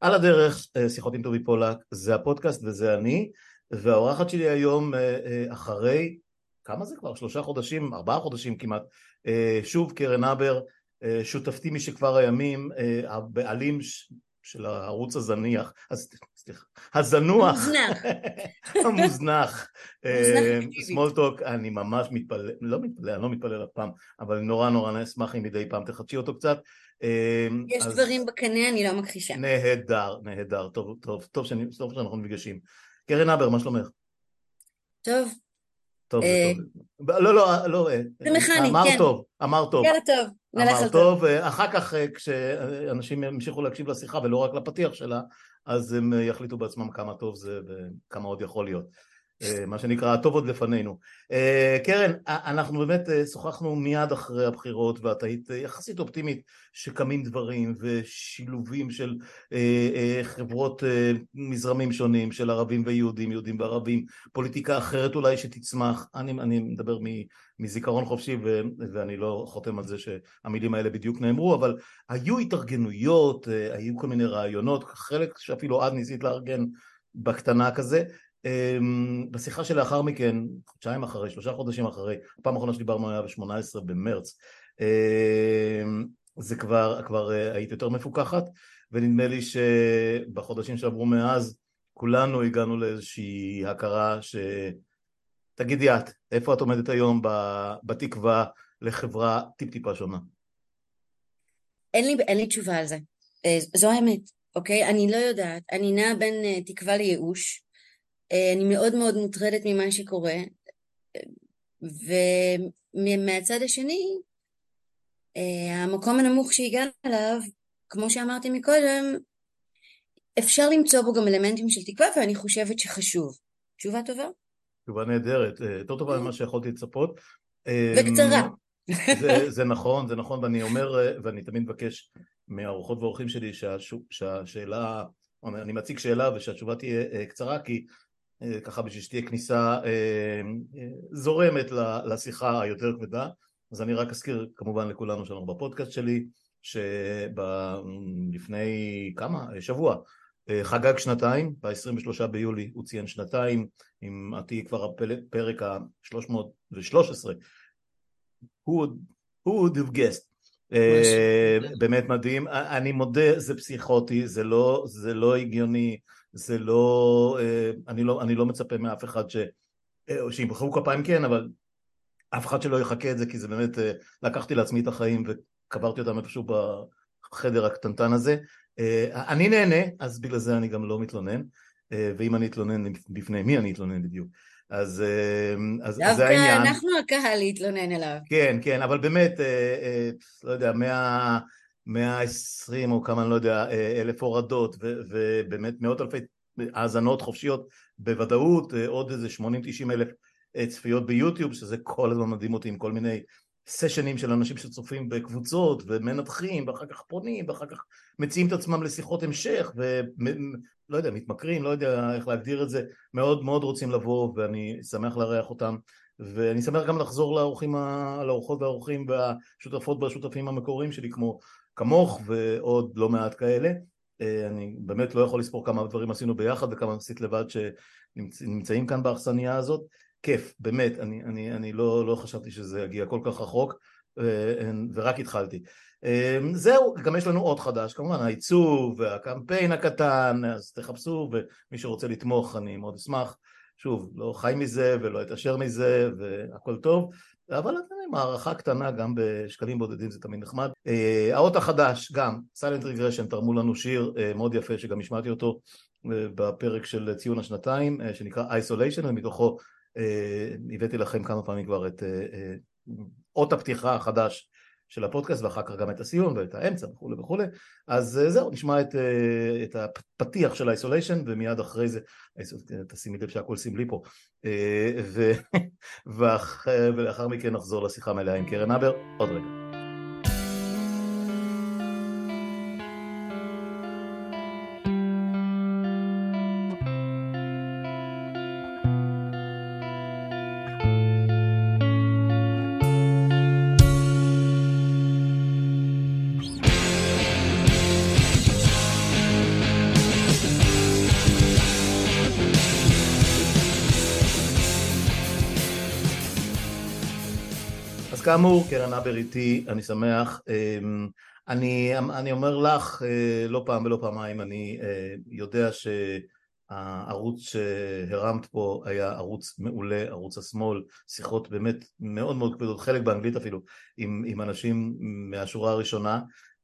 על הדרך, אה, שיחות עם טובי פולק, זה הפודקאסט וזה אני, והאורחת שלי היום אה, אה, אחרי, כמה זה כבר? שלושה חודשים, ארבעה חודשים כמעט, שוב קרן הבר, שותפתי משכבר הימים, הבעלים של הערוץ הזניח, אז סליחה, הזנוח, המוזנח, סמולטוק, אני ממש מתפלל, לא מתפלל, אני לא מתפלל אף פעם, אבל נורא נורא אשמח אם מדי פעם תחדשי אותו קצת. יש אז... דברים בקנה, אני לא מכחישה. נהדר, נהדר, טוב, טוב, טוב שאנחנו נפגשים. קרן הבר, מה שלומך? טוב. טוב, אה... טוב. לא, לא, לא, אה, זה מכני, אמר כן. טוב, אמר טוב. יאללה טוב, נלך על טוב. טוב. אה, אחר כך אה, כשאנשים ימשיכו להקשיב לשיחה ולא רק לפתיח שלה, אז הם יחליטו בעצמם כמה טוב זה וכמה עוד יכול להיות. אה, מה שנקרא הטוב עוד לפנינו. אה, קרן, אנחנו באמת אה, שוחחנו מיד אחרי הבחירות ואת היית יחסית אופטימית שקמים דברים ושילובים של חברות מזרמים שונים של ערבים ויהודים, יהודים וערבים, פוליטיקה אחרת אולי שתצמח, אני, אני מדבר מזיכרון חופשי ו, ואני לא חותם על זה שהמילים האלה בדיוק נאמרו, אבל היו התארגנויות, היו כל מיני רעיונות, חלק שאפילו את ניסית לארגן בקטנה כזה, בשיחה שלאחר מכן, חודשיים אחרי, שלושה חודשים אחרי, הפעם האחרונה שדיברנו היה ב-18 במרץ, אמ, זה כבר, כבר אה, היית יותר מפוקחת, ונדמה לי שבחודשים שעברו מאז, כולנו הגענו לאיזושהי הכרה ש... תגידי את, איפה את עומדת היום בתקווה לחברה טיפ-טיפה שונה? אין לי, אין לי תשובה על זה. אה, זו האמת, אוקיי? אני לא יודעת. אני נעה בין אה, תקווה לייאוש. אה, אני מאוד מאוד מוטרדת ממה שקורה, ומהצד השני, אה, המקום הנמוך שהגענו אליו, כמו שאמרתי מקודם, אפשר למצוא בו גם אלמנטים של תקווה, ואני חושבת שחשוב. תשובה טובה? תשובה נהדרת, אה, יותר טובה ממה שיכולתי לצפות. וקצרה. זה, זה נכון, זה נכון, ואני אומר, ואני תמיד מבקש מהאורחות והאורחים שלי שהשאלה, אני מציג שאלה ושהתשובה תהיה קצרה, כי ככה בשביל שתהיה כניסה אה, אה, זורמת לשיחה היותר כבדה. אז אני רק אזכיר כמובן לכולנו שאנחנו בפודקאסט שלי שלפני כמה? שבוע. חגג שנתיים, ב-23 ביולי הוא ציין שנתיים, אם תהיי כבר הפרק ה-313 who would, who would have guessed? באמת מדהים, אני מודה זה פסיכוטי, זה לא, זה לא הגיוני זה לא, אה, אני לא, אני לא מצפה מאף אחד ש... אה, שימחאו כפיים כן, אבל אף אחד שלא יחכה את זה, כי זה באמת, אה, לקחתי לעצמי את החיים וקברתי אותם איפשהו בחדר הקטנטן הזה. אני נהנה, אז בגלל זה אני גם לא מתלונן, ואם אני אתלונן, בפני מי אני אתלונן בדיוק? אז, אז זה העניין. דווקא אנחנו הקהל להתלונן אליו. כן, כן, אבל באמת, לא יודע, מה... 120 או כמה, אני לא יודע, אה, אלף הורדות ובאמת מאות אלפי האזנות חופשיות בוודאות, אה, עוד איזה 80-90 אלף אה, צפיות ביוטיוב, שזה כל הזמן מדהים אותי עם כל מיני סשנים של אנשים שצופים בקבוצות ומנתחים ואחר כך פונים ואחר כך מציעים את עצמם לשיחות המשך ולא יודע, מתמכרים, לא יודע איך להגדיר את זה, מאוד מאוד רוצים לבוא ואני שמח לארח אותם. ואני שמח גם לחזור לאורחים, לאורחות והאורחים והשותפות והשותפים המקוריים שלי כמו כמוך ועוד לא מעט כאלה. אה, אני באמת לא יכול לספור כמה דברים עשינו ביחד וכמה עשית לבד שנמצאים כאן באכסניה הזאת. כיף, באמת, אני, אני, אני לא, לא חשבתי שזה יגיע כל כך רחוק אה, ורק התחלתי. אה, זהו, גם יש לנו עוד חדש, כמובן העיצוב והקמפיין הקטן, אז תחפשו ומי שרוצה לתמוך אני מאוד אשמח. שוב, לא חי מזה ולא אתעשר מזה והכל טוב, אבל מערכה קטנה גם בשקלים בודדים זה תמיד נחמד. אה, האות החדש גם, סיילנט רגרשן תרמו לנו שיר אה, מאוד יפה שגם השמעתי אותו אה, בפרק של ציון השנתיים שנקרא איסוליישן ומתוכו הבאתי לכם כמה פעמים כבר את אות הפתיחה החדש של הפודקאסט ואחר כך גם את הסיום ואת האמצע וכולי וכולי. אז אה, זהו נשמע את, אה, את הפתיח של האיסוליישן ומיד אחרי זה תשימי לב שהכל סמלי פה. אה, ו, ולאחר מכן נחזור לשיחה מלאה עם קרן הבר עוד רגע כאמור, קרן אבר איתי, אני שמח. אמ, אני, אני אומר לך, אה, לא פעם ולא פעמיים, אני אה, יודע שהערוץ שהרמת פה היה ערוץ מעולה, ערוץ השמאל, שיחות באמת מאוד מאוד כבדות, חלק באנגלית אפילו, עם, עם אנשים מהשורה הראשונה.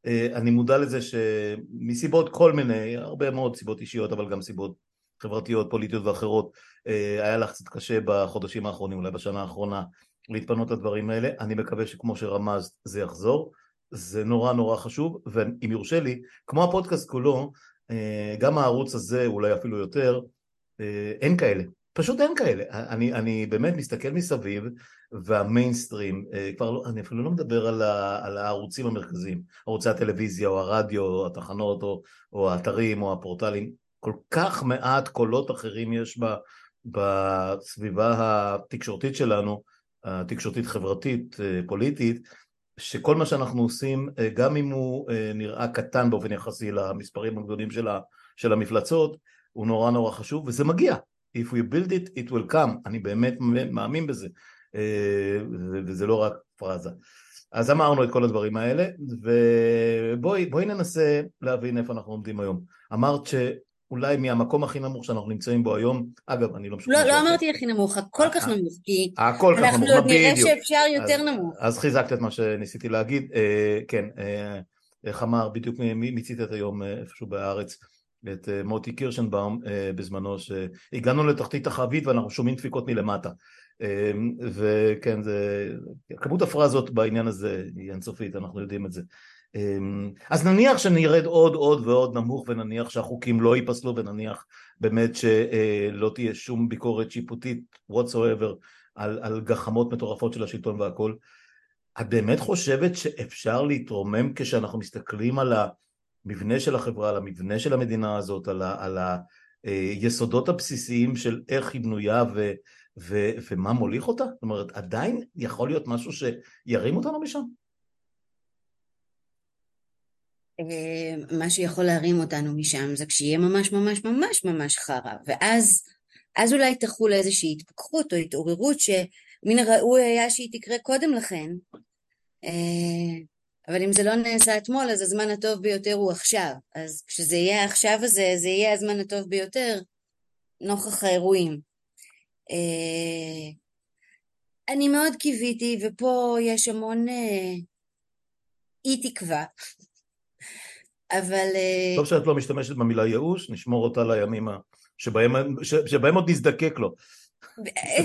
אה, אני מודע לזה שמסיבות כל מיני, הרבה מאוד סיבות אישיות, אבל גם סיבות חברתיות, פוליטיות ואחרות, היה לך קצת קשה בחודשים האחרונים, אולי בשנה האחרונה, להתפנות לדברים האלה. אני מקווה שכמו שרמזת זה יחזור. זה נורא נורא חשוב, ואם יורשה לי, כמו הפודקאסט כולו, אה, גם הערוץ הזה, אולי אפילו יותר, אה, אין כאלה. פשוט אין כאלה. אני, אני באמת מסתכל מסביב, והמיינסטרים, אה, כבר לא, אני אפילו לא מדבר על, ה, על הערוצים המרכזיים, ערוצי הטלוויזיה, או הרדיו, או התחנות, או, או האתרים, או הפורטלים, כל כך מעט קולות אחרים יש ב, בסביבה התקשורתית שלנו, התקשורתית חברתית, פוליטית, שכל מה שאנחנו עושים, אה, גם אם הוא אה, נראה קטן באופן יחסי למספרים הגדולים של, ה, של המפלצות, הוא נורא נורא חשוב, וזה מגיע. If we build it, it will come. אני באמת מאמין בזה, אה, וזה לא רק פרזה. אז אמרנו את כל הדברים האלה, ובואי ננסה להבין איפה אנחנו עומדים היום. אמרת ש... אולי מהמקום הכי נמוך שאנחנו נמצאים בו היום, אגב, אני לא משוכנע. לא, לא אמרתי הכי נמוך, הכל כך נמוך, כי הכל כך אנחנו נמוך, עוד נראה שאפשר יותר נמוך. אז חיזקת את מה שניסיתי להגיד, אה, כן, אה, איך אמר, בדיוק את היום אה, איפשהו בארץ, את מוטי קירשנבאום בזמנו, שהגענו לתחתית החבית ואנחנו שומעים דפיקות מלמטה. וכן, זה, כמות הפרזות בעניין הזה היא אינסופית, אנחנו יודעים את זה. אמ, אז נניח שנרד עוד עוד ועוד נמוך ונניח שהחוקים לא ייפסלו ונניח באמת שלא תהיה שום ביקורת שיפוטית whatsoever על, על גחמות מטורפות של השלטון והכל את באמת חושבת שאפשר להתרומם כשאנחנו מסתכלים על המבנה של החברה, על המבנה של המדינה הזאת, על, ה, על היסודות הבסיסיים של איך היא בנויה ו, ו, ומה מוליך אותה? זאת אומרת עדיין יכול להיות משהו שירים אותנו משם? אה, מה שיכול להרים אותנו משם זה כשיהיה ממש ממש ממש ממש חרא, ואז אז אולי תחול איזושהי התפכחות או התעוררות שמן הראוי היה שהיא תקרה קודם לכן, אה, אבל אם זה לא נעשה אתמול אז הזמן הטוב ביותר הוא עכשיו, אז כשזה יהיה עכשיו הזה זה יהיה הזמן הטוב ביותר נוכח האירועים. אה, אני מאוד קיוויתי ופה יש המון אי תקווה אבל... אה, טוב שאת לא משתמשת במילה ייאוש, נשמור אותה לימים שבהם, שבהם עוד נזדקק לו,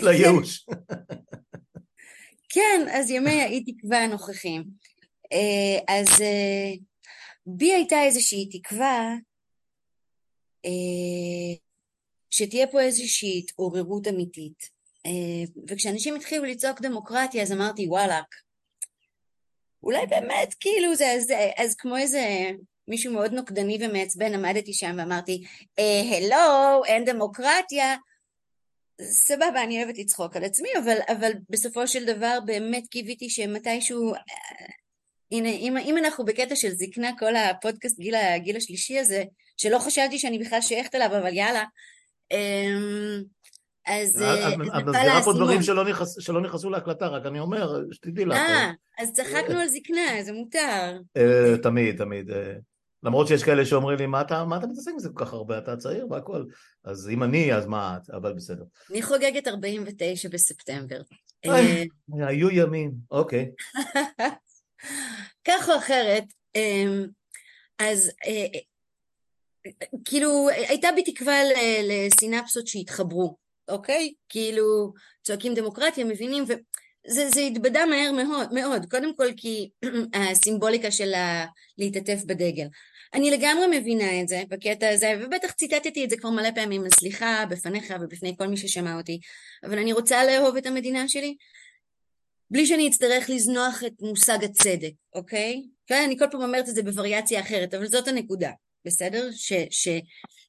לייאוש. כן, אז ימי האי תקווה הנוכחים. אה, אז אה, בי הייתה איזושהי תקווה שתהיה פה איזושהי התעוררות אמיתית. וכשאנשים התחילו לצעוק דמוקרטיה אז אמרתי וואלאק, אולי באמת כאילו זה, זה אז כמו איזה מישהו מאוד נוקדני ומעצבן, עמדתי שם ואמרתי, הלו, אה, אין דמוקרטיה. סבבה, אני אוהבת לצחוק על עצמי, אבל, אבל בסופו של דבר באמת קיוויתי שמתישהו... אה, הנה, אם, אם אנחנו בקטע של זקנה, כל הפודקאסט גיל, הגיל השלישי הזה, שלא חששתי שאני בכלל שייכת אליו, אבל יאללה. אמ, אז... אה, את מזכירה פה דברים שלא נכנסו להקלטה, רק אני אומר, שתדעי לך. אה, אז צחקנו על זקנה, זה מותר. תמיד, תמיד. למרות שיש כאלה שאומרים לי, מה אתה, מה אתה מתעסק בזה כל כך הרבה, אתה צעיר והכל. אז אם אני, אז מה את, אבל בסדר. אני חוגגת 49 בספטמבר. אה, היו ימים, אוקיי. כך או אחרת, אמ, אז אה, כאילו הייתה בי תקווה לסינפסות שהתחברו, אוקיי? כאילו צועקים דמוקרטיה, מבינים, וזה זה התבדה מהר מאוד, מאוד, קודם כל כי הסימבוליקה של להתעטף בדגל. אני לגמרי מבינה את זה בקטע הזה, ובטח ציטטתי את זה כבר מלא פעמים, אז סליחה בפניך ובפני כל מי ששמע אותי, אבל אני רוצה לאהוב את המדינה שלי, בלי שאני אצטרך לזנוח את מושג הצדק, אוקיי? כן, אני כל פעם אומרת את זה בווריאציה אחרת, אבל זאת הנקודה, בסדר? ש, ש,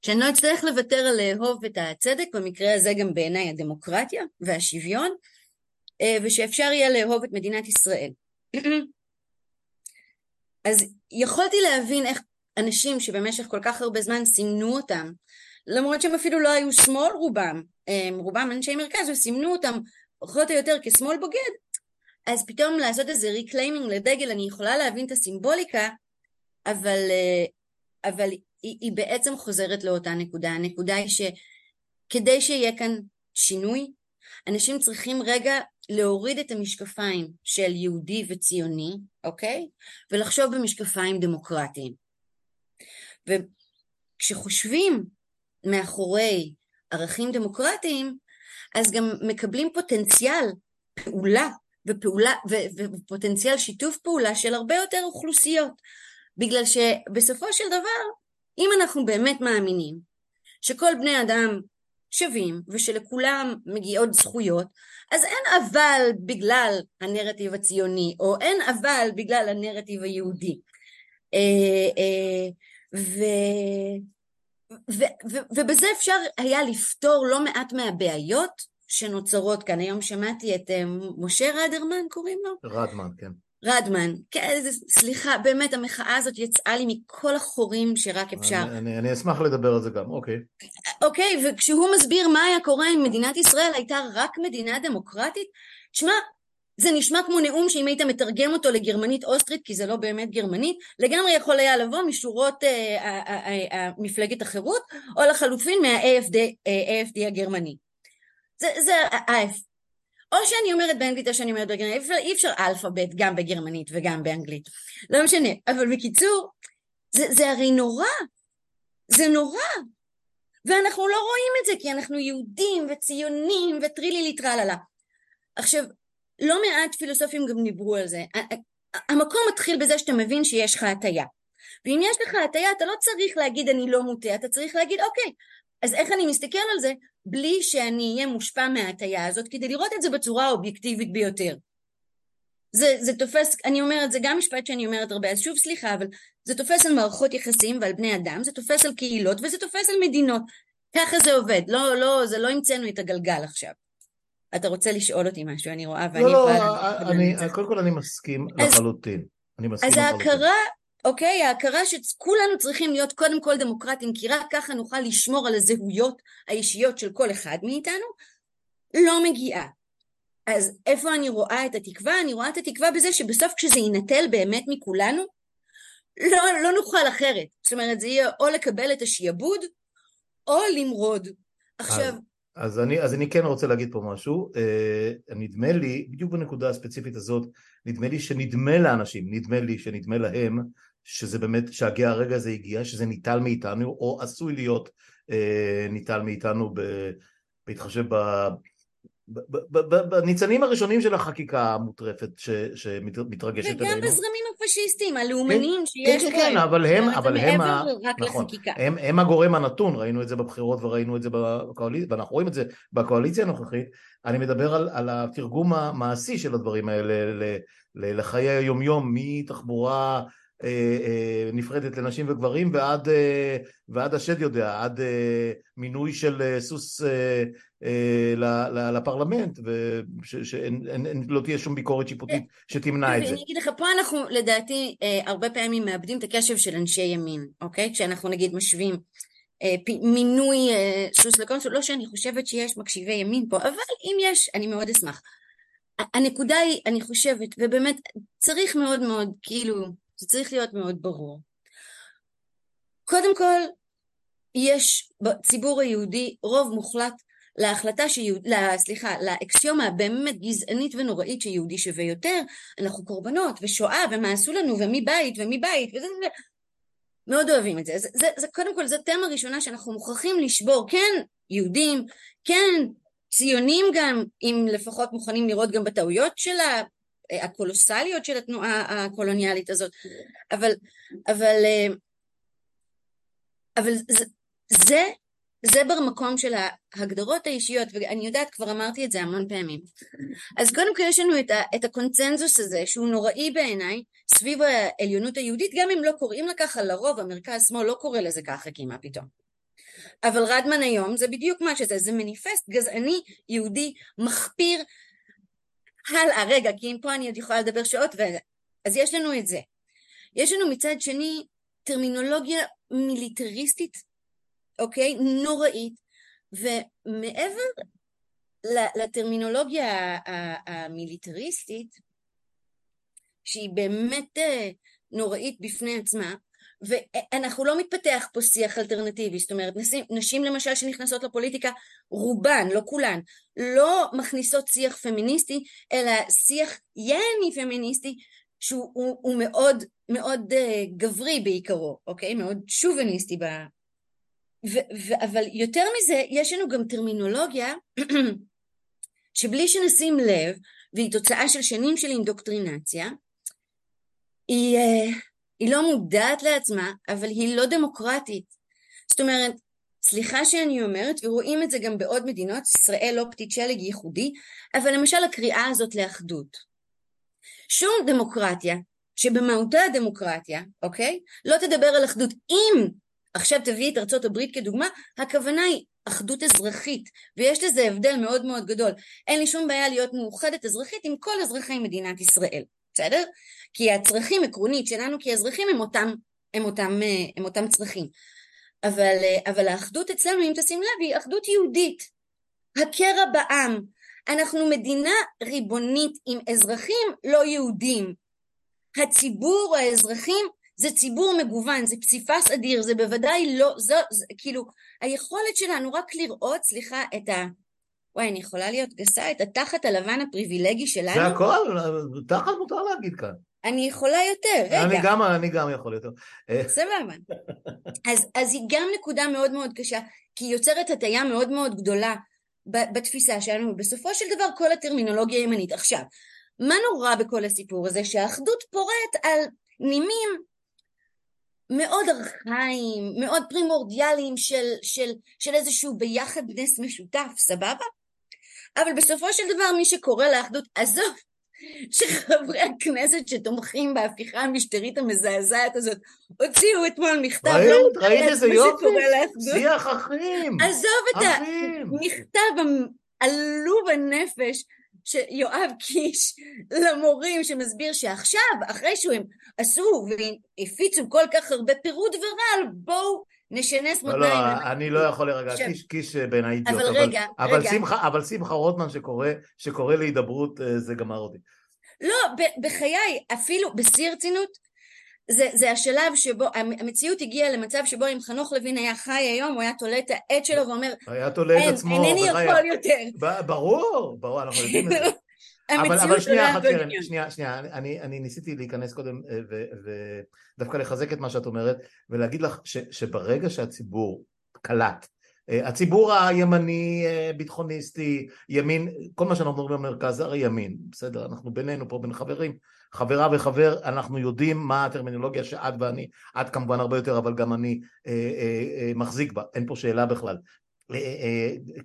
שאני לא אצטרך לוותר על לאהוב את הצדק, במקרה הזה גם בעיניי הדמוקרטיה והשוויון, אה, ושאפשר יהיה לאהוב את מדינת ישראל. אז יכולתי להבין איך אנשים שבמשך כל כך הרבה זמן סימנו אותם, למרות שהם אפילו לא היו שמאל רובם, רובם אנשי מרכז, וסימנו אותם פחות או יותר כשמאל בוגד, אז פתאום לעשות איזה reclaiming לדגל, אני יכולה להבין את הסימבוליקה, אבל, אה, אבל היא, היא בעצם חוזרת לאותה נקודה. הנקודה היא שכדי שיהיה כאן שינוי, אנשים צריכים רגע להוריד את המשקפיים של יהודי וציוני, אוקיי? ולחשוב במשקפיים דמוקרטיים. וכשחושבים מאחורי ערכים דמוקרטיים, אז גם מקבלים פוטנציאל פעולה ופעולה ו- ופוטנציאל שיתוף פעולה של הרבה יותר אוכלוסיות. בגלל שבסופו של דבר, אם אנחנו באמת מאמינים שכל בני אדם שווים ושלכולם מגיעות זכויות, אז אין אבל בגלל הנרטיב הציוני, או אין אבל בגלל הנרטיב היהודי. אה, אה, ו... ו, ו, ובזה אפשר היה לפתור לא מעט מהבעיות שנוצרות כאן. היום שמעתי את אה, משה רדרמן, קוראים לו? רדמן, כן. רדמן, כן, סליחה, באמת המחאה הזאת יצאה לי מכל החורים שרק אפשר. אני, אני, אני אשמח לדבר על זה גם, אוקיי. אוקיי, וכשהוא מסביר מה היה קורה אם מדינת ישראל הייתה רק מדינה דמוקרטית, שמע, זה נשמע כמו נאום שאם היית מתרגם אותו לגרמנית אוסטרית, כי זה לא באמת גרמנית, לגמרי יכול היה לבוא משורות אה, אה, אה, מפלגת החירות, או לחלופין מה-AFD הגרמני. זה, זה ה-AF. או שאני אומרת באנגלית או שאני אומרת בגרמנית, אי אפשר אלפאבית גם בגרמנית וגם באנגלית. לא משנה, אבל בקיצור, זה, זה הרי נורא. זה נורא. ואנחנו לא רואים את זה כי אנחנו יהודים וציונים וטרילי ליטרללה. עכשיו, לא מעט פילוסופים גם דיברו על זה. המקום מתחיל בזה שאתה מבין שיש לך הטיה. ואם יש לך הטיה אתה לא צריך להגיד אני לא מוטה, אתה צריך להגיד אוקיי, אז איך אני מסתכל על זה בלי שאני אהיה מושפע מההטייה הזאת כדי לראות את זה בצורה האובייקטיבית ביותר. זה, זה תופס, אני אומרת, זה גם משפט שאני אומרת הרבה, אז שוב סליחה, אבל זה תופס על מערכות יחסים ועל בני אדם, זה תופס על קהילות וזה תופס על מדינות. ככה זה עובד, לא, לא, זה לא המצאנו את הגלגל עכשיו. אתה רוצה לשאול אותי משהו, אני רואה, ואני לא, לא, אני, קודם כל אני מסכים לחלוטין. אני מסכים אז. ההכרה אוקיי? ההכרה שכולנו צריכים להיות קודם כל דמוקרטים, כי רק ככה נוכל לשמור על הזהויות האישיות של כל אחד מאיתנו, לא מגיעה. אז איפה אני רואה את התקווה? אני רואה את התקווה בזה שבסוף כשזה יינטל באמת מכולנו, לא, לא נוכל אחרת. זאת אומרת, זה יהיה או לקבל את השיעבוד, או למרוד. עכשיו... אז, אני, אז אני כן רוצה להגיד פה משהו. אה, נדמה לי, בדיוק בנקודה הספציפית הזאת, נדמה לי שנדמה לאנשים, נדמה לי שנדמה להם, שזה באמת, שהגיע הרגע הזה הגיע, שזה ניטל מאיתנו, או עשוי להיות אה, ניטל מאיתנו בהתחשב ב... בניצנים הראשונים של החקיקה המוטרפת שמתרגשת עלינו. וגם בזרמים הפשיסטיים, הלאומניים כן, שיש כן, כן, כן, אבל הם, אבל הם, נכון, הם, הם הגורם הנתון, ראינו את זה בבחירות וראינו את זה בקואליציה, ואנחנו רואים את זה בקואליציה הנוכחית, אני מדבר על, על התרגום המעשי של הדברים האלה לחיי היומיום, מתחבורה נפרדת לנשים וגברים ועד, אה, ועד השד יודע, עד מינוי של סוס לפרלמנט ושלא תהיה שום ביקורת שיפוטית שתמנע את זה. אני אגיד לך, פה אנחנו לדעתי הרבה פעמים מאבדים את הקשב של אנשי ימין, אוקיי? כשאנחנו נגיד משווים מינוי סוס לקונסול, לא שאני חושבת שיש מקשיבי ימין פה, אבל אם יש, אני מאוד אשמח. הנקודה היא, אני חושבת, ובאמת צריך מאוד מאוד, כאילו, זה צריך להיות מאוד ברור. קודם כל, יש בציבור היהודי רוב מוחלט להחלטה שיהוד... סליחה, לאקסיומה הבאמת גזענית ונוראית שיהודי שווה יותר, אנחנו קורבנות ושואה ומה עשו לנו ומי בית ומי בית וזה וזה מאוד אוהבים את זה. זה, זה, זה קודם כל זו תמה ראשונה שאנחנו מוכרחים לשבור, כן יהודים, כן ציונים גם, אם לפחות מוכנים לראות גם בטעויות של הקולוסליות של התנועה הקולוניאלית הזאת, אבל, אבל, אה, אבל זה, זה, זה במקום של ההגדרות האישיות, ואני יודעת, כבר אמרתי את זה המון פעמים. אז קודם כל יש לנו את, ה, את הקונצנזוס הזה, שהוא נוראי בעיניי, סביב העליונות היהודית, גם אם לא קוראים לה ככה, לרוב המרכז-שמאל לא קורא לזה ככה כמעט פתאום. אבל רדמן היום זה בדיוק מה שזה, זה מניפסט גזעני יהודי מחפיר הלאה, רגע, כי אם פה אני עוד יכולה לדבר שעות, ו... אז יש לנו את זה. יש לנו מצד שני טרמינולוגיה מיליטריסטית, אוקיי? נוראית, ומעבר לטרמינולוגיה המיליטריסטית, שהיא באמת אה, נוראית בפני עצמה, ואנחנו לא מתפתח פה שיח אלטרנטיבי, זאת אומרת נשים, נשים למשל שנכנסות לפוליטיקה, רובן, לא כולן, לא מכניסות שיח פמיניסטי, אלא שיח יני פמיניסטי שהוא הוא, הוא מאוד מאוד uh, גברי בעיקרו, אוקיי? מאוד שוביניסטי ב... ו, ו, אבל יותר מזה, יש לנו גם טרמינולוגיה שבלי שנשים לב, והיא תוצאה של שנים של אינדוקטרינציה, היא, uh, היא לא מודעת לעצמה, אבל היא לא דמוקרטית. זאת אומרת, סליחה שאני אומרת, ורואים את זה גם בעוד מדינות, ישראל לא פתית שלג ייחודי, אבל למשל הקריאה הזאת לאחדות. שום דמוקרטיה, שבמהותה הדמוקרטיה, אוקיי? לא תדבר על אחדות. אם עכשיו תביאי את ארצות הברית כדוגמה, הכוונה היא אחדות אזרחית, ויש לזה הבדל מאוד מאוד גדול. אין לי שום בעיה להיות מאוחדת אזרחית עם כל אזרחי מדינת ישראל. בסדר? כי הצרכים עקרונית שלנו כאזרחים הם אותם, הם אותם, הם אותם צרכים. אבל, אבל האחדות אצלנו, אם תשים לב, היא אחדות יהודית. הקרע בעם. אנחנו מדינה ריבונית עם אזרחים לא יהודים. הציבור, האזרחים, זה ציבור מגוון, זה פסיפס אדיר, זה בוודאי לא, זו, זה, כאילו, היכולת שלנו רק לראות, סליחה, את ה... וואי, אני יכולה להיות גסה, את התחת הלבן הפריבילגי שלנו. זה הכל, תחת מותר להגיד כאן. אני יכולה יותר, רגע. אני גם, אני גם יכול יותר. סבבה. אז, אז היא גם נקודה מאוד מאוד קשה, כי היא יוצרת הטיה מאוד מאוד גדולה בתפיסה שלנו, ובסופו של דבר כל הטרמינולוגיה ימנית. עכשיו, מה נורא בכל הסיפור הזה? שהאחדות פורט על נימים מאוד ארכאיים, מאוד פרימורדיאליים של, של, של איזשהו ביחדנס משותף, סבבה? אבל בסופו של דבר מי שקורא לאחדות, עזוב שחברי הכנסת שתומכים בהפיכה המשטרית המזעזעת הזאת הוציאו אתמול מכתב. ראית, לא ראית איזה יופי? שיח אחים! עזוב את המכתב העלוב הנפש שיואב קיש למורים שמסביר שעכשיו אחרי שהם עשו והפיצו כל כך הרבה פירוד ורעל בואו נשנס מותניים. לא, לא, אני לא יכול לרגע, קיש, קיש בעיניי אידיוט, אבל, רגע, אבל, רגע. אבל שמחה רוטמן שקורא, שקורא להידברות אה, זה גמר אותי. לא, בחיי, אפילו בשיא הרצינות, זה, זה השלב שבו, המציאות הגיעה למצב שבו אם חנוך לוין היה חי היום, הוא היה תולה את העט שלו ואומר, היה תולה את עצמו, אינני יכול יותר. ברור, ברור, אנחנו יודעים את זה. אבל, אבל שנייה אחת קרן, שנייה, שנייה, אני, אני ניסיתי להיכנס קודם אה, ודווקא לחזק את מה שאת אומרת ולהגיד לך ש, שברגע שהציבור קלט, אה, הציבור הימני אה, ביטחוניסטי, ימין, כל מה שאנחנו מדברים במרכז הרי ימין, בסדר, אנחנו בינינו פה בין חברים, חברה וחבר, אנחנו יודעים מה הטרמינולוגיה שאת ואני, את כמובן הרבה יותר אבל גם אני אה, אה, אה, מחזיק בה, אין פה שאלה בכלל,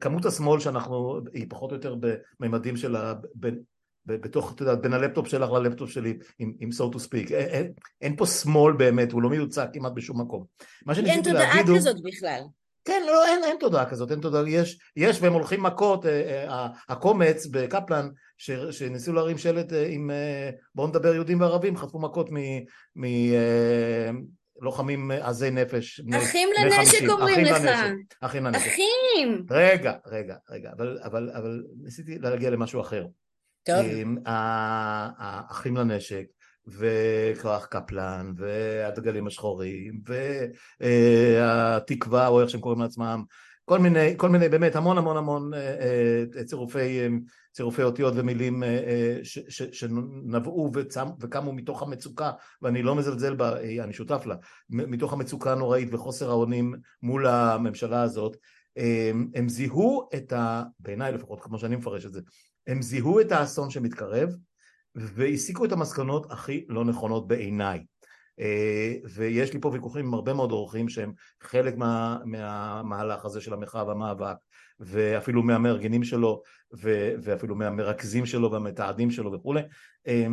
כמות השמאל שאנחנו, היא פחות או יותר בממדים של ה... בתוך, אתה יודע, בין הלפטופ שלך ללפטופ שלי, עם, עם so to speak. אין, אין, אין פה שמאל באמת, הוא לא מיוצג כמעט בשום מקום. מה הוא... אין תודעה כזאת בכלל. כן, לא, אין, אין תודעה כזאת, אין תודעה, יש, יש והם הולכים מכות, אה, אה, הקומץ בקפלן, ש, שניסו להרים שלט אה, עם אה, בואו נדבר יהודים וערבים, חטפו מכות מ... מ אה, עזי נפש. אחים לנשק אומרים לך. אחים לנשק. אחים. רגע, רגע, רגע, אבל, אבל, אבל ניסיתי להגיע למשהו אחר. טוב. האחים לנשק וכוח קפלן והדגלים השחורים והתקווה או איך שהם קוראים לעצמם כל מיני, כל מיני באמת המון המון המון אה, אה, צירופי, אה, צירופי אותיות ומילים שנבעו וצם, וקמו מתוך המצוקה ואני לא מזלזל בה, אני שותף לה, מתוך המצוקה הנוראית וחוסר האונים מול הממשלה הזאת הם זיהו את ה... בעיניי לפחות כמו שאני מפרש את זה הם זיהו את האסון שמתקרב והסיקו את המסקנות הכי לא נכונות בעיניי. אה, ויש לי פה ויכוחים עם הרבה מאוד אורחים שהם חלק מה, מהמהלך הזה של המחאה והמאבק ואפילו מהמארגנים שלו ואפילו מהמרכזים שלו והמתעדים שלו וכולי. אה,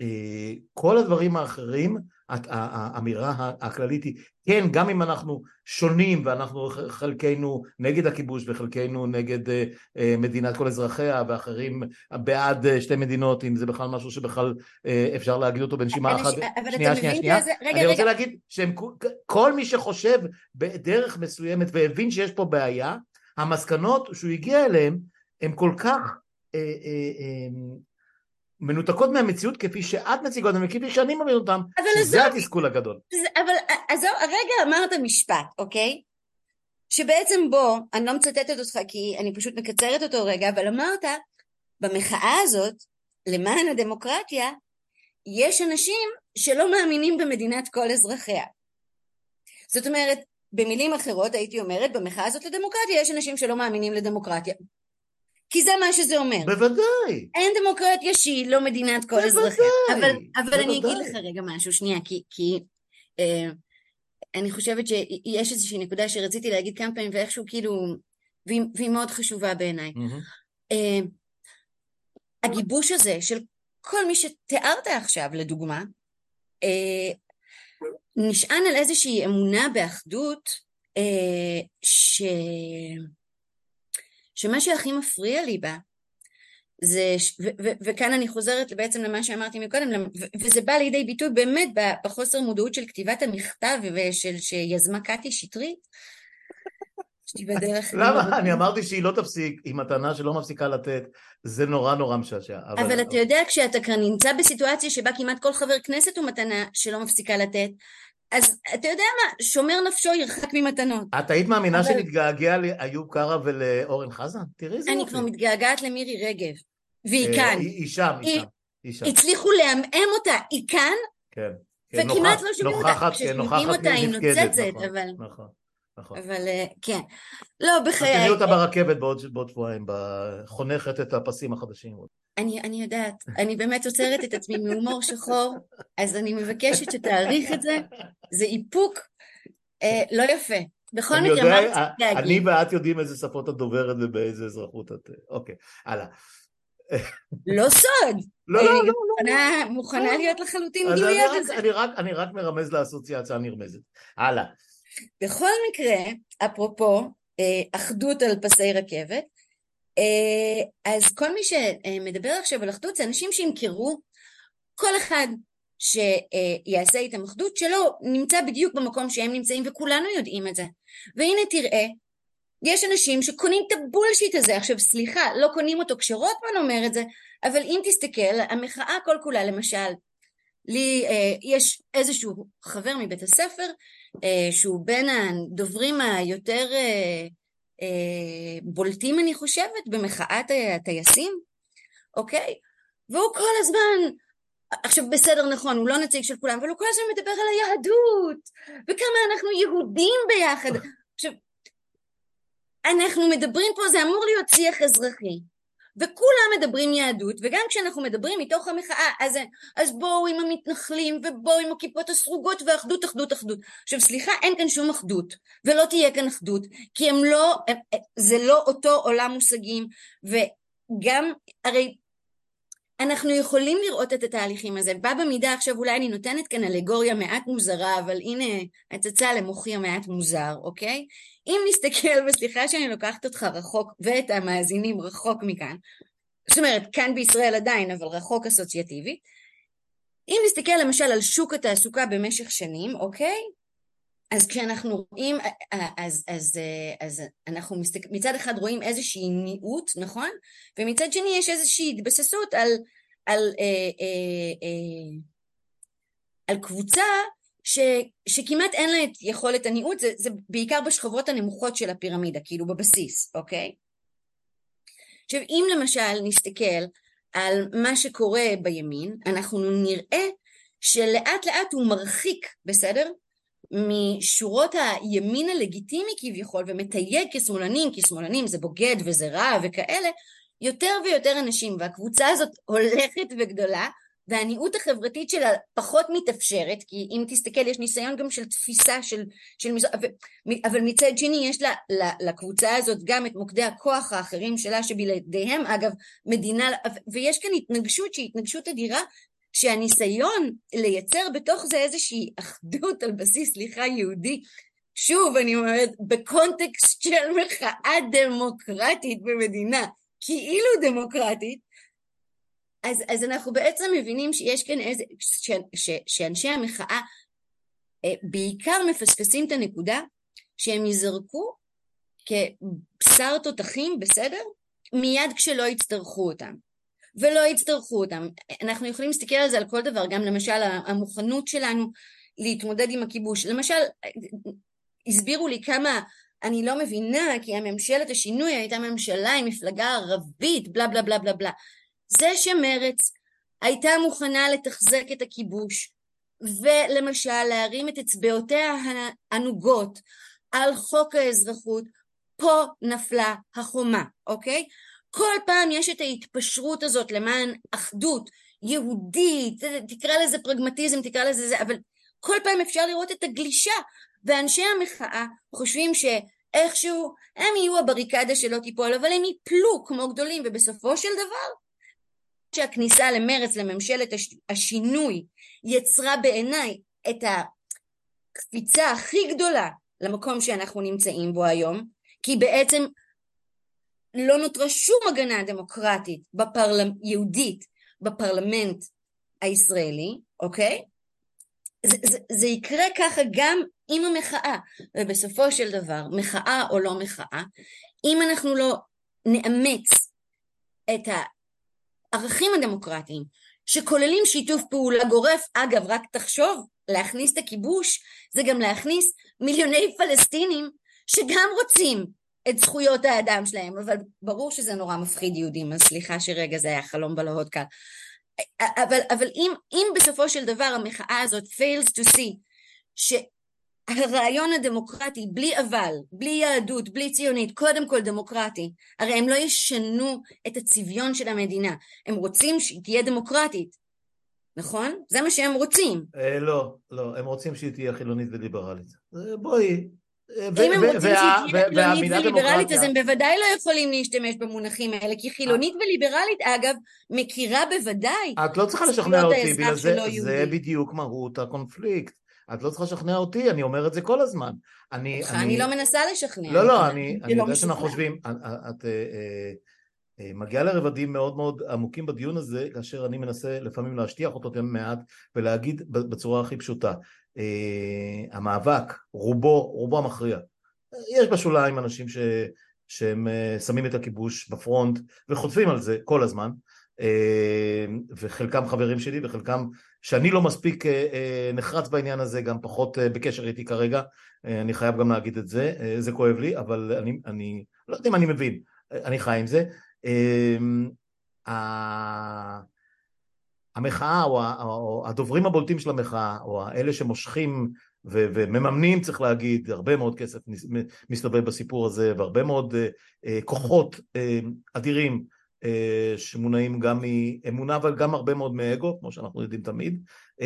אה, כל הדברים האחרים האמירה הכללית היא כן גם אם אנחנו שונים ואנחנו חלקנו נגד הכיבוש וחלקנו נגד אה, אה, מדינת כל אזרחיה ואחרים בעד אה, שתי מדינות אם זה בכלל משהו שבכלל אפשר להגיד אותו בנשימה אחת שנייה שנייה שנייה. אני רוצה להגיד שכל מי שחושב בדרך מסוימת והבין שיש פה בעיה המסקנות שהוא הגיע אליהן הן כל כך מנותקות מהמציאות כפי שאת מציגה אותם וכפי שאני מבין אותם, שזה התסכול הגדול. אבל עזוב, הרגע אמרת משפט, אוקיי? שבעצם בו, אני לא מצטטת אותך כי אני פשוט מקצרת אותו רגע, אבל אמרת, במחאה הזאת, למען הדמוקרטיה, יש אנשים שלא מאמינים במדינת כל אזרחיה. זאת אומרת, במילים אחרות הייתי אומרת, במחאה הזאת לדמוקרטיה יש אנשים שלא מאמינים לדמוקרטיה. כי זה מה שזה אומר. בוודאי. אין דמוקרטיה שהיא לא מדינת כל אזרחיה. אבל, אבל בוודאי. אני אגיד לך רגע משהו, שנייה, כי, כי אה, אני חושבת שיש איזושהי נקודה שרציתי להגיד כמה פעמים ואיכשהו כאילו, והיא, והיא מאוד חשובה בעיניי. Mm-hmm. אה, הגיבוש הזה של כל מי שתיארת עכשיו, לדוגמה, אה, נשען על איזושהי אמונה באחדות אה, ש... שמה שהכי מפריע לי בה זה, ו- ו- וכאן אני חוזרת בעצם למה שאמרתי מקודם, ו- וזה בא לידי ביטוי באמת בחוסר מודעות של כתיבת המכתב ושל שיזמה קטי שטרית. למה? אני אמרתי שהיא לא תפסיק, היא מתנה שלא מפסיקה לתת, זה נורא נורא משעשע. אבל אתה יודע, כשאתה כאן נמצא בסיטואציה שבה כמעט כל חבר כנסת הוא מתנה שלא מפסיקה לתת, אז אתה יודע מה, שומר נפשו ירחק ממתנות. את היית מאמינה אבל... שנתגעגע לאיוב קרא ולאורן חזן? תראי איזה. אני כבר מתגעגעת למירי רגב, והיא אה, כאן. היא שם, היא שם. הצליחו לעמעם אותה, היא כאן, כן, וכמעט לא שומעים אותה. כששומעים אותה היא נוצצת, נכון, אבל... נכון. נכון. אבל אה, כן. לא, בחיי... תראי אותה ברכבת בעוד שבועיים, חונכת את הפסים החדשים. אני, אני יודעת, אני באמת עוצרת את עצמי מהומור שחור, אז אני מבקשת שתעריך את זה, זה איפוק אה, לא יפה. בכל מקרה, מה רציתי להגיד? אני ואת יודעים איזה שפות את דוברת ובאיזה אזרחות את... אוקיי, הלאה. לא סוד. לא, לא, לא. מוכנה, מוכנה להיות לחלוטין גילויה בזה. אני רק מרמז לאסוציאציה הנרמזת. הלאה. בכל מקרה, אפרופו אה, אחדות על פסי רכבת, אה, אז כל מי שמדבר עכשיו על אחדות זה אנשים שימכרו כל אחד שיעשה איתם אחדות שלא נמצא בדיוק במקום שהם נמצאים וכולנו יודעים את זה. והנה תראה יש אנשים שקונים את הבולשיט הזה. עכשיו סליחה לא קונים אותו כשרוטמן אומר את זה אבל אם תסתכל המחאה כל כולה למשל לי אה, יש איזשהו חבר מבית הספר שהוא בין הדוברים היותר אה, אה, בולטים אני חושבת במחאת הטייסים, אוקיי? והוא כל הזמן, עכשיו בסדר נכון, הוא לא נציג של כולם, אבל הוא כל הזמן מדבר על היהדות, וכמה אנחנו יהודים ביחד. עכשיו, אנחנו מדברים פה, זה אמור להיות שיח אזרחי. וכולם מדברים יהדות, וגם כשאנחנו מדברים מתוך המחאה, אז, אז בואו עם המתנחלים, ובואו עם הכיפות הסרוגות, ואחדות, אחדות, אחדות. עכשיו סליחה, אין כאן שום אחדות, ולא תהיה כאן אחדות, כי הם לא, זה לא אותו עולם מושגים, וגם, הרי אנחנו יכולים לראות את התהליכים הזה, בא במידה עכשיו אולי אני נותנת כאן אלגוריה מעט מוזרה, אבל הנה הצצה למוחי המעט מוזר, אוקיי? אם נסתכל, וסליחה שאני לוקחת אותך רחוק ואת המאזינים רחוק מכאן, זאת אומרת כאן בישראל עדיין, אבל רחוק אסוציאטיבי, אם נסתכל למשל על שוק התעסוקה במשך שנים, אוקיי? אז כשאנחנו רואים, אז, אז, אז אנחנו מסתכל, מצד אחד רואים איזושהי ניעות, נכון? ומצד שני יש איזושהי התבססות על, על, אה, אה, אה, על קבוצה ש, שכמעט אין לה את יכולת הניעות, זה, זה בעיקר בשכבות הנמוכות של הפירמידה, כאילו בבסיס, אוקיי? עכשיו אם למשל נסתכל על מה שקורה בימין, אנחנו נראה שלאט לאט הוא מרחיק, בסדר? משורות הימין הלגיטימי כביכול ומתייג כשמאלנים, כי שמאלנים זה בוגד וזה רע וכאלה, יותר ויותר אנשים והקבוצה הזאת הולכת וגדולה והניעות החברתית שלה פחות מתאפשרת, כי אם תסתכל יש ניסיון גם של תפיסה של, של מזרח, אבל מצד שני יש לה, לה, לקבוצה הזאת גם את מוקדי הכוח האחרים שלה שבלעדיהם אגב מדינה, ויש כאן התנגשות שהיא התנגשות אדירה שהניסיון לייצר בתוך זה איזושהי אחדות על בסיס סליחה יהודי שוב אני אומרת בקונטקסט של מחאה דמוקרטית במדינה כאילו דמוקרטית אז, אז אנחנו בעצם מבינים שיש כאן איזה, ש, ש, שאנשי המחאה אה, בעיקר מפספסים את הנקודה שהם ייזרקו כבשר תותחים, בסדר? מיד כשלא יצטרכו אותם. ולא יצטרכו אותם. אנחנו יכולים להסתכל על זה על כל דבר, גם למשל המוכנות שלנו להתמודד עם הכיבוש. למשל, הסבירו לי כמה אני לא מבינה, כי הממשלת השינוי הייתה ממשלה עם מפלגה ערבית, בלה בלה בלה בלה בלה. זה שמרץ הייתה מוכנה לתחזק את הכיבוש, ולמשל להרים את אצבעותיה הענוגות על חוק האזרחות, פה נפלה החומה, אוקיי? כל פעם יש את ההתפשרות הזאת למען אחדות יהודית, תקרא לזה פרגמטיזם, תקרא לזה זה, אבל כל פעם אפשר לראות את הגלישה, ואנשי המחאה חושבים שאיכשהו הם יהיו הבריקדה שלא תיפול, אבל הם ייפלו כמו גדולים, ובסופו של דבר שהכניסה למרץ לממשלת השינוי יצרה בעיניי את הקפיצה הכי גדולה למקום שאנחנו נמצאים בו היום, כי בעצם לא נותרה שום הגנה דמוקרטית בפרלמ... יהודית בפרלמנט הישראלי, אוקיי? זה, זה, זה יקרה ככה גם עם המחאה, ובסופו של דבר, מחאה או לא מחאה, אם אנחנו לא נאמץ את הערכים הדמוקרטיים שכוללים שיתוף פעולה גורף, אגב רק תחשוב, להכניס את הכיבוש זה גם להכניס מיליוני פלסטינים שגם רוצים את זכויות האדם שלהם, אבל ברור שזה נורא מפחיד יהודים, אז סליחה שרגע זה היה חלום בלהות קל. אבל, אבל אם, אם בסופו של דבר המחאה הזאת fails to see שהרעיון הדמוקרטי בלי אבל, בלי יהדות, בלי ציונית, קודם כל דמוקרטי, הרי הם לא ישנו את הצביון של המדינה, הם רוצים שהיא תהיה דמוקרטית, נכון? זה מה שהם רוצים. אה, לא, לא, הם רוצים שהיא תהיה חילונית וליברלית. אה, בואי, אם הם רוצים שהיא תהיה חילונית וליברלית אז הם בוודאי לא יכולים להשתמש במונחים האלה כי חילונית וליברלית אגב מכירה בוודאי את לא צריכה לשכנע אותי בגלל זה, זה בדיוק מהות הקונפליקט את לא צריכה לשכנע אותי, אני אומר את זה כל הזמן. אני, אני... אני לא מנסה לשכנע. לא, לא, אני, אני לא יודע שאנחנו חושבים, את, את אה, אה, מגיעה לרבדים מאוד מאוד עמוקים בדיון הזה, כאשר אני מנסה לפעמים להשטיח אותו מעט ולהגיד בצורה הכי פשוטה. אה, המאבק, רובו, רובו המכריע. יש בשוליים אנשים ש, שהם אה, שמים את הכיבוש בפרונט וחוטפים על זה כל הזמן, אה, וחלקם חברים שלי וחלקם שאני לא מספיק נחרץ בעניין הזה, גם פחות בקשר איתי כרגע, אני חייב גם להגיד את זה, זה כואב לי, אבל אני, אני לא יודע אם אני מבין, אני חי עם זה. המחאה או, הדוברים הבולטים של המחאה או אלה שמושכים ומממנים צריך להגיד הרבה מאוד כסף מסתובב בסיפור הזה והרבה מאוד כוחות אדירים שמונעים גם מאמונה אבל גם הרבה מאוד מאגו כמו שאנחנו יודעים תמיד uh,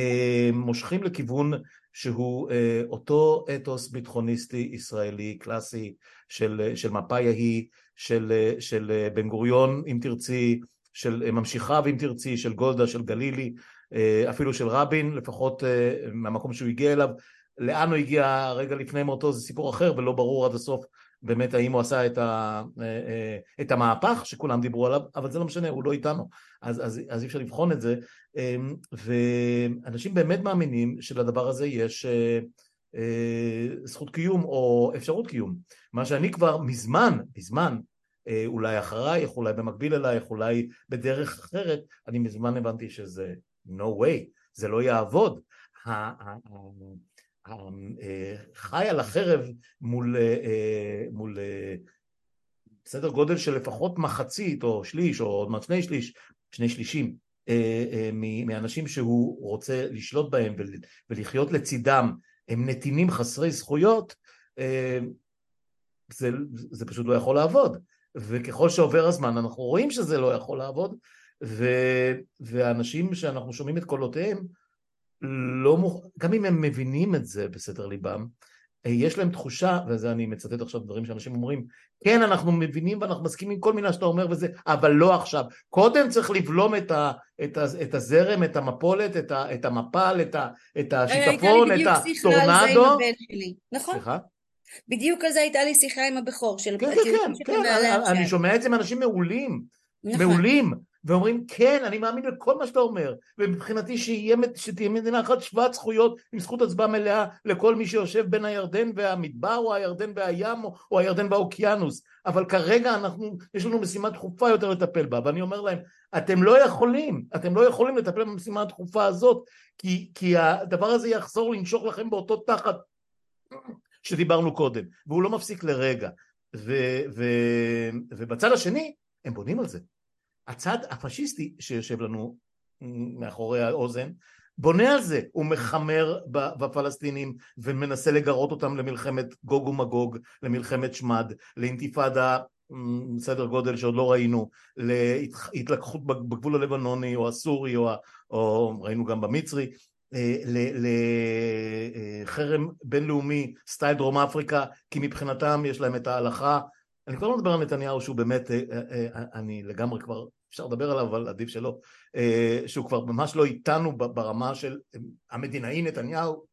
מושכים לכיוון שהוא uh, אותו אתוס ביטחוניסטי ישראלי קלאסי של, של מפאי ההיא של, של בן גוריון אם תרצי של ממשיכיו אם תרצי, של גולדה, של גלילי, אה, אפילו של רבין, לפחות אה, מהמקום שהוא הגיע אליו. לאן הוא הגיע רגע לפני מותו זה סיפור אחר ולא ברור עד הסוף באמת האם הוא עשה את, ה, אה, את המהפך שכולם דיברו עליו, אבל זה לא משנה, הוא לא איתנו, אז, אז, אז אי אפשר לבחון את זה, ואנשים באמת מאמינים שלדבר הזה יש זכות קיום או אפשרות קיום, מה שאני כבר מזמן, מזמן אה, אולי אחרייך, אולי במקביל אלייך, אולי בדרך אחרת, אני מזמן הבנתי שזה no way, זה לא יעבוד. אה, חי על החרב מול, אה, מול סדר גודל של לפחות מחצית או שליש או עוד מעט שני שליש, שני שלישים מאנשים שהוא רוצה לשלוט בהם ולחיות לצידם. הם נתינים חסרי זכויות זה, זה פשוט לא יכול לעבוד. וככל שעובר הזמן אנחנו רואים שזה לא יכול לעבוד ו... ואנשים שאנחנו שומעים את קולותיהם לא מוכ... גם אם הם מבינים את זה בסתר ליבם יש להם תחושה, וזה אני מצטט עכשיו דברים שאנשים אומרים, כן אנחנו מבינים ואנחנו מסכימים כל מילה שאתה אומר וזה, אבל לא עכשיו. קודם צריך לבלום את, ה, את, ה, את הזרם, את המפולת, את, ה, את המפל, את, ה, את השיטפון, את הטורנדו. נכון? סליחה? בדיוק על זה הייתה לי שיחה עם הבכור של... כן, כן, כן, כן, אני שומע את זה מאנשים מעולים, נכון. מעולים, ואומרים כן אני מאמין לכל מה שאתה אומר. ומבחינתי שיהיה, שתהיה מדינה אחת שוות זכויות עם זכות הצבעה מלאה לכל מי שיושב בין הירדן והמדבר או הירדן והים או, או הירדן והאוקיינוס. אבל כרגע אנחנו יש לנו משימה דחופה יותר לטפל בה ואני אומר להם אתם לא יכולים אתם לא יכולים לטפל במשימה הדחופה הזאת כי, כי הדבר הזה יחזור לנשוך לכם באותו תחת שדיברנו קודם והוא לא מפסיק לרגע. ו, ו, ובצד השני הם בונים על זה הצד הפשיסטי שיושב לנו מאחורי האוזן בונה על זה, הוא מחמר בפלסטינים ומנסה לגרות אותם למלחמת גוג ומגוג, למלחמת שמד, לאינתיפאדה סדר גודל שעוד לא ראינו, להתלקחות בגבול הלבנוני או הסורי או, או ראינו גם במצרי, אה, לחרם בינלאומי סטייל דרום אפריקה כי מבחינתם יש להם את ההלכה אני כבר לא מדבר על נתניהו שהוא באמת, אה, אה, אה, אני לגמרי כבר, אפשר לדבר עליו אבל עדיף שלא, שהוא כבר ממש לא איתנו ברמה של המדינאי נתניהו,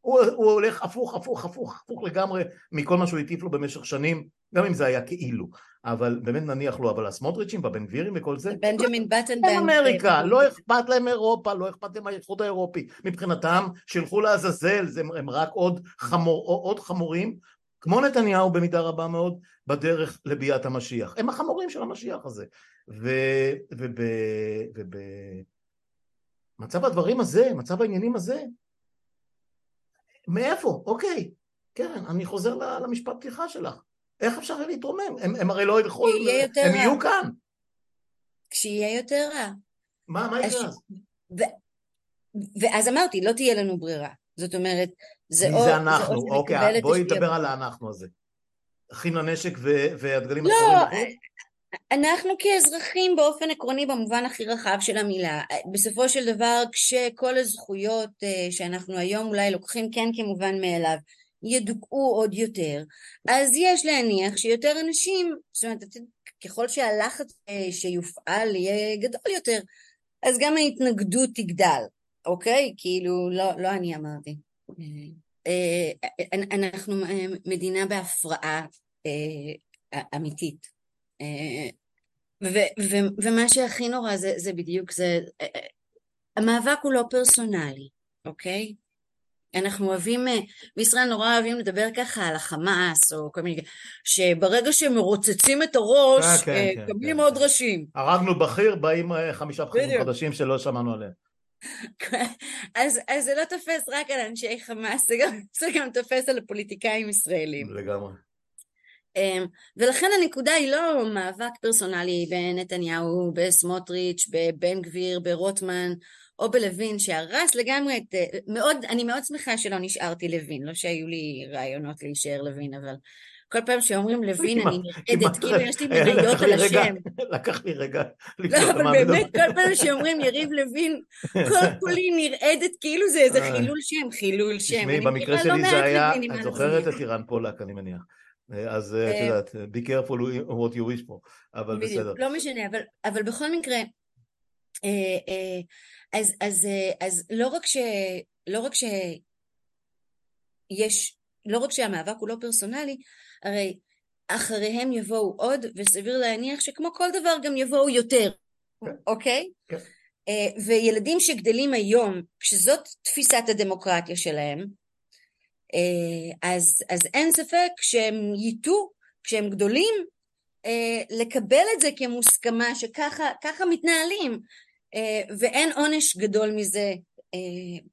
הוא, הוא הולך הפוך הפוך הפוך הפוך לגמרי מכל מה שהוא הטיף לו במשך שנים, גם אם זה היה כאילו, אבל באמת נניח לו, אבל הסמוטריצ'ים והבן גבירים וכל זה, בנג'מין בטן בן אמריקה, לא אכפת להם אירופה, לא אכפת להם האיחוד האירופי, מבחינתם שילכו לעזאזל, הם רק עוד, חמור, עוד חמורים כמו נתניהו במידה רבה מאוד בדרך לביאת המשיח. הם החמורים של המשיח הזה. ובמצב הדברים הזה, מצב העניינים הזה, מאיפה? אוקיי, קרן, אני חוזר למשפט פתיחה שלך. איך אפשר להתרומם? הם, הם הרי לא ילכו, הם, הם יהיו כאן. כשיהיה יותר רע. מה, מה יקרה אז? ואז אמרתי, לא תהיה לנו ברירה. זאת אומרת, זה או... זה אנחנו, זה אוקיי, בואי נדבר על האנחנו הזה. אחים לנשק והדגלים לא, אנחנו כאזרחים באופן עקרוני במובן הכי רחב של המילה. בסופו של דבר כשכל הזכויות אה, שאנחנו היום אולי לוקחים כן כמובן מאליו ידוכאו עוד יותר, אז יש להניח שיותר אנשים, זאת אומרת ככל שהלחץ אה, שיופעל יהיה גדול יותר, אז גם ההתנגדות תגדל, אוקיי? כאילו לא, לא אני אמרתי. אה, אנחנו מדינה בהפרעה אה, אמיתית. אה, ומה שהכי נורא זה, זה בדיוק זה, המאבק הוא לא פרסונלי, אוקיי? אנחנו אוהבים, בישראל נורא אוהבים לדבר ככה על החמאס או כל מיני, שברגע שמרוצצים את הראש, כן, כן, קמים כן, עוד. ראשים. הרגנו בכיר, באים חמישה בכירים חדשים שלא שמענו עליהם. אז, אז זה לא תופס רק על אנשי חמאס, זה גם, זה גם תופס על הפוליטיקאים ישראלים. לגמרי. Um, ולכן הנקודה היא לא מאבק פרסונלי בנתניהו, בסמוטריץ', בבן גביר, ברוטמן או בלוין שהרס לגמרי את... מאוד, אני מאוד שמחה שלא נשארתי לוין, לא שהיו לי רעיונות להישאר לוין, אבל כל פעם שאומרים לוין אני נרעדת, כאילו יש לי מניות על השם. לקח לי רגע. לא, אבל באמת כל פעם שאומרים יריב לוין, כל כולי נרעדת כאילו זה איזה חילול שם, חילול שם. תשמעי, במקרה לא שלי זה היה, את זוכרת את אירן פולק, אני מניח. אז את אה, יודעת, be careful what you wish for, אבל בסדר. לא משנה, אבל בכל מקרה, אה, אה, אז לא רק ש... לא רק שיש, לא רק שהמאבק הוא לא פרסונלי, הרי אחריהם יבואו עוד, וסביר להניח שכמו כל דבר גם יבואו יותר, כן. אוקיי? כן. וילדים שגדלים היום, כשזאת תפיסת הדמוקרטיה שלהם, אה, אז, אז אין ספק שהם ייטו, כשהם גדולים, אה, לקבל את זה כמוסכמה שככה מתנהלים, אה, ואין עונש גדול מזה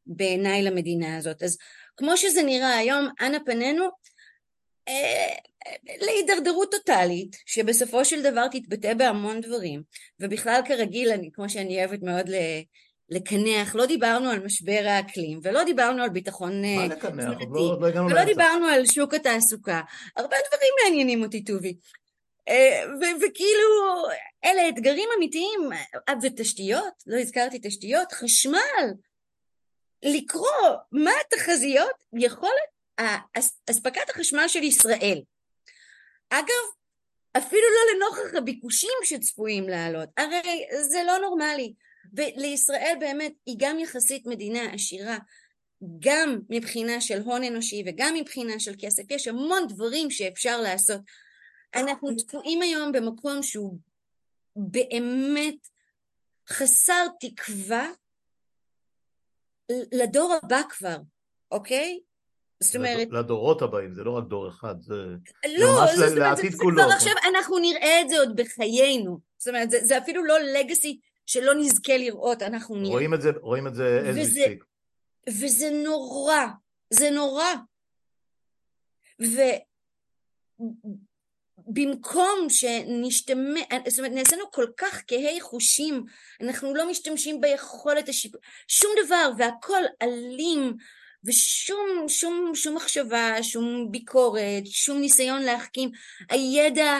בעיניי למדינה הזאת. אז כמו שזה נראה היום, אנה פנינו להידרדרות טוטאלית, שבסופו של דבר תתבטא בהמון דברים, ובכלל כרגיל, אני, כמו שאני אוהבת מאוד לקנח, לא דיברנו על משבר האקלים ולא דיברנו על ביטחון תזונתי לא, לא ולא דיברנו על שוק התעסוקה, הרבה דברים מעניינים אותי טובי. אה, וכאילו אלה אתגרים אמיתיים ותשתיות, לא הזכרתי תשתיות, חשמל, לקרוא מה התחזיות, יכולת אספקת החשמל של ישראל. אגב, אפילו לא לנוכח הביקושים שצפויים לעלות, הרי זה לא נורמלי. ולישראל באמת היא גם יחסית מדינה עשירה גם מבחינה של הון אנושי וגם מבחינה של כסף, יש המון דברים שאפשר לעשות. אנחנו תקועים היום במקום שהוא באמת חסר תקווה לדור הבא כבר, אוקיי? זאת אומרת... לדורות הבאים, זה לא רק דור אחד, זה לא, ממש זאת אומרת, לעתיד זה, כולו. זה כבר עכשיו, אנחנו נראה את זה עוד בחיינו. זאת אומרת, זה, זה אפילו לא לגאסי שלא נזכה לראות, אנחנו נראה. רואים את זה, רואים את זה as we speak. וזה נורא, זה נורא. ובמקום שנשתמש, זאת אומרת, נעשינו כל כך כהי חושים, אנחנו לא משתמשים ביכולת השיפוט, שום דבר, והכל אלים, ושום שום, שום מחשבה, שום ביקורת, שום ניסיון להחכים. הידע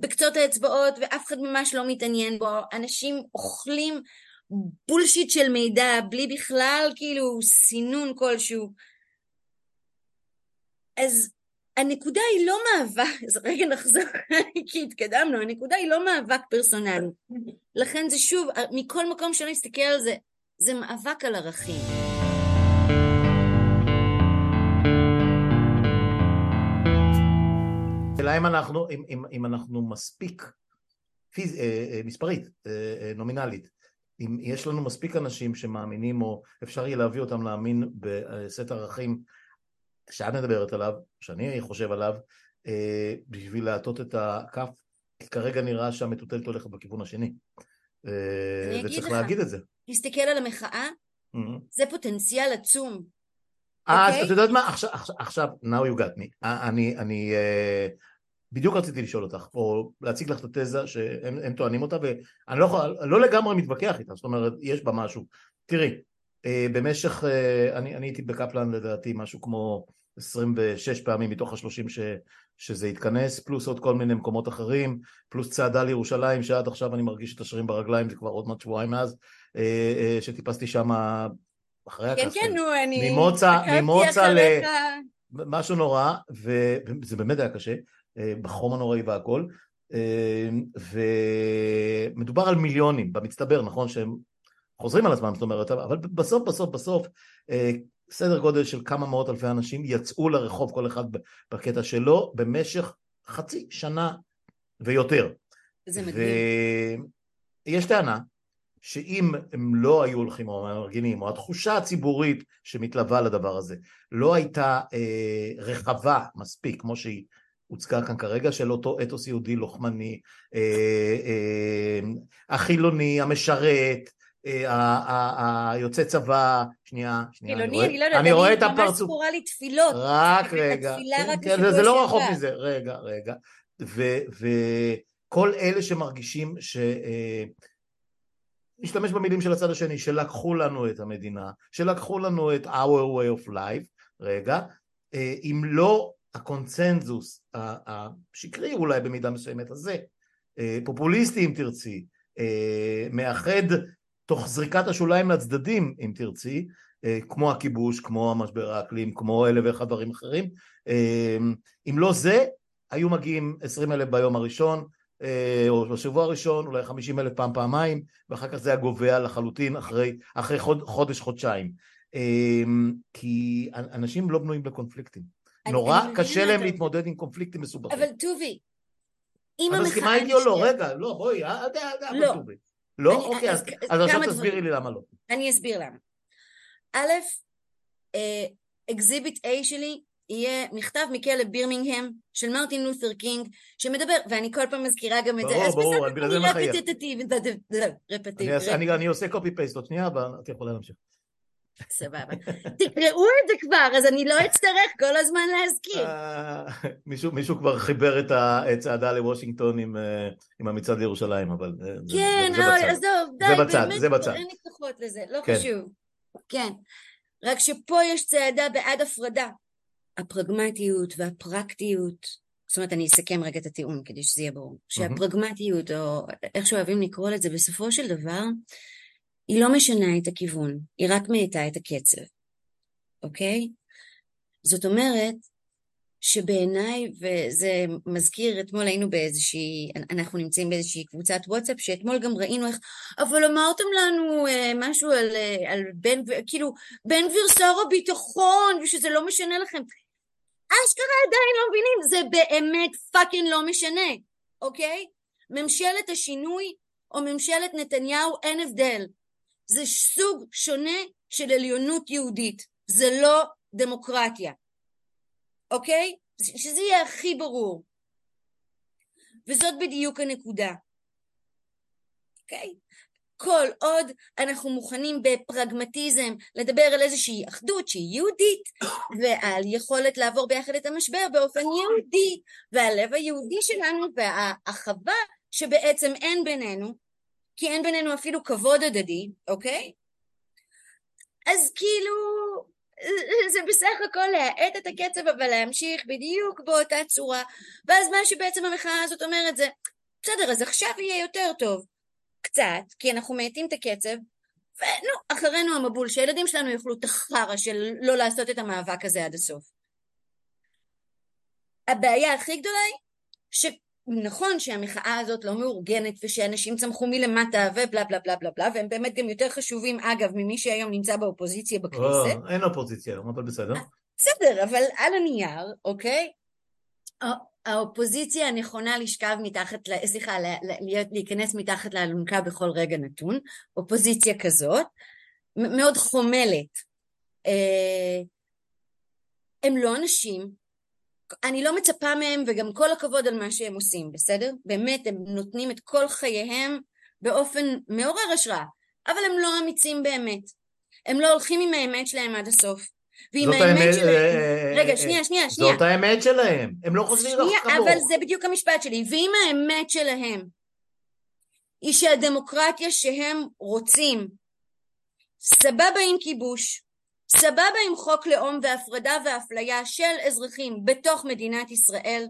בקצות האצבעות ואף אחד ממש לא מתעניין בו. אנשים אוכלים בולשיט של מידע בלי בכלל כאילו סינון כלשהו. אז הנקודה היא לא מאבק, אז רגע נחזור כי התקדמנו, הנקודה היא לא מאבק פרסונלי. לכן זה שוב, מכל מקום שאני אסתכל על זה, זה מאבק על ערכים. השאלה אם אנחנו, אם, אם, אם אנחנו מספיק פיז, אה, אה, מספרית, אה, נומינלית, אם יש לנו מספיק אנשים שמאמינים או אפשר יהיה להביא אותם להאמין בסט ערכים שאת מדברת עליו, שאני חושב עליו, בשביל להטות את הכף, כי כרגע נראה שהמטוטלת הולכת בכיוון השני. וצריך לך, להגיד את זה. תסתכל על המחאה, mm-hmm. זה פוטנציאל עצום. אז okay? אוקיי? את יודעת מה, עכשיו, עכשיו, now you got me, אני, אני, בדיוק רציתי לשאול אותך, או להציג לך את התזה שהם טוענים אותה, ואני לא, יכול, לא לגמרי מתווכח איתה, זאת אומרת, יש בה משהו. תראי, אה, במשך, אה, אני, אני הייתי בקפלן לדעתי משהו כמו 26 פעמים מתוך השלושים ש, שזה התכנס, פלוס עוד כל מיני מקומות אחרים, פלוס צעדה לירושלים, שעד עכשיו אני מרגיש את השרירים ברגליים, זה כבר עוד מעט שבועיים מאז, אה, שטיפסתי שם אחרי הקסטל. כן, כן, נו, אני... ממוצא, ממוצא ל... משהו נורא, וזה באמת היה קשה. אה, בחום הנוראי והכל, אה, ומדובר על מיליונים במצטבר, נכון שהם חוזרים על עצמם, זאת אומרת, אבל בסוף בסוף בסוף אה, סדר גודל של כמה מאות אלפי אנשים יצאו לרחוב כל אחד בקטע שלו במשך חצי שנה ויותר. זה מדהים. ויש טענה שאם הם לא היו הולכים או מארגנים, או התחושה הציבורית שמתלווה לדבר הזה לא הייתה אה, רחבה מספיק כמו שהיא הוצגה כאן כרגע של אותו אתוס יהודי לוחמני, אה, אה, החילוני, המשרת, היוצא צבא, שנייה, שנייה, חילוני, אני לא יודעת, אני רואה את הפרצוף, אני ממש זכורה לי תפילות, רק רגע, כן, כן, זה לא רחוק מזה, רגע, רגע, וכל אלה שמרגישים ש... נשתמש במילים של הצד השני, שלקחו לנו את המדינה, שלקחו לנו את our way of life, רגע, אם לא הקונצנזוס השקרי אולי במידה מסוימת הזה, אה, פופוליסטי אם תרצי, אה, מאחד תוך זריקת השוליים לצדדים אם תרצי, אה, כמו הכיבוש, כמו המשבר האקלים, כמו אלף ואחד דברים אחרים, אם לא זה, היו מגיעים עשרים אלף ביום הראשון, או בשבוע הראשון, אולי חמישים אלף פעם פעמיים, ואחר כך זה היה גובע לחלוטין אחרי, אחרי חוד, חודש חודשיים. כי אנשים לא בנויים לקונפליקטים. נורא קשה להם להתמודד עם קונפליקטים מסובכים. אבל טובי, אם המחאה... את מסכימה איתי או לא? רגע, לא, בואי, אל תדע, לא. טובי. לא? אוקיי, אז עכשיו תסבירי לי למה לא. אני אסביר למה. א', exhibit A שלי יהיה מכתב מכלא בירמינגהם של מרטין לותר קינג שמדבר, ואני כל פעם מזכירה גם את זה. ברור, ברור, בגלל זה מחייב. אני עושה copy paste עוד שנייה, אבל את יכולה להמשיך. סבבה. תקראו את זה כבר, אז אני לא אצטרך כל הזמן להזכיר. אה, מישהו כבר חיבר את הצעדה לוושינגטון עם אה, המצעד לירושלים, אבל אה, כן, לא, עזוב, די, באמת, זה בצד. אין לי כוחות לזה, לא כן. חשוב. כן. רק שפה יש צעדה בעד הפרדה. הפרגמטיות והפרקטיות, זאת אומרת, אני אסכם רגע את הטיעון כדי שזה יהיה ברור, שהפרגמטיות, או איך שאוהבים לקרוא לזה, בסופו של דבר, היא לא משנה את הכיוון, היא רק מאטה את הקצב, אוקיי? זאת אומרת שבעיניי, וזה מזכיר, אתמול היינו באיזושהי, אנחנו נמצאים באיזושהי קבוצת וואטסאפ, שאתמול גם ראינו איך, אבל אמרתם לנו אה, משהו על, אה, על בן, כאילו, בן גביר שר הביטחון, ושזה לא משנה לכם. אשכרה עדיין לא מבינים, זה באמת fucking לא משנה, אוקיי? ממשלת השינוי או ממשלת נתניהו אין הבדל. זה סוג שונה של עליונות יהודית. זה לא דמוקרטיה. אוקיי? שזה יהיה הכי ברור. וזאת בדיוק הנקודה. אוקיי? כל עוד אנחנו מוכנים בפרגמטיזם לדבר על איזושהי אחדות שהיא יהודית ועל יכולת לעבור ביחד את המשבר באופן יהודי והלב היהודי שלנו והאחווה שבעצם אין בינינו כי אין בינינו אפילו כבוד הדדי, אוקיי? אז כאילו זה בסך הכל להאט את הקצב אבל להמשיך בדיוק באותה צורה. ואז מה שבעצם המחאה הזאת אומרת זה בסדר אז עכשיו יהיה יותר טוב. קצת כי אנחנו מאטים את הקצב ונו אחרינו המבול שהילדים שלנו יאכלו את החרא של לא לעשות את המאבק הזה עד הסוף. הבעיה הכי גדולה היא שנכון שהמחאה הזאת לא מאורגנת ושאנשים צמחו מלמטה ובלה בלה בלה בלה בלה והם באמת גם יותר חשובים אגב ממי שהיום נמצא באופוזיציה בכנסת. אין אופוזיציה היום אבל בסדר. בסדר אבל על הנייר אוקיי האופוזיציה הנכונה לשכב מתחת, סליחה, להיכנס מתחת לאלונקה בכל רגע נתון, אופוזיציה כזאת, מאוד חומלת. אה, הם לא אנשים, אני לא מצפה מהם וגם כל הכבוד על מה שהם עושים, בסדר? באמת, הם נותנים את כל חייהם באופן מעורר השראה, אבל הם לא אמיצים באמת. הם לא הולכים עם האמת שלהם עד הסוף. ועם האמת שלהם, אה, רגע שנייה שנייה שנייה, זאת האמת שלהם, הם לא חושבים לך כמוך, אבל זה בדיוק המשפט שלי, ואם האמת שלהם היא שהדמוקרטיה שהם רוצים, סבבה עם כיבוש, סבבה עם חוק לאום והפרדה ואפליה של אזרחים בתוך מדינת ישראל,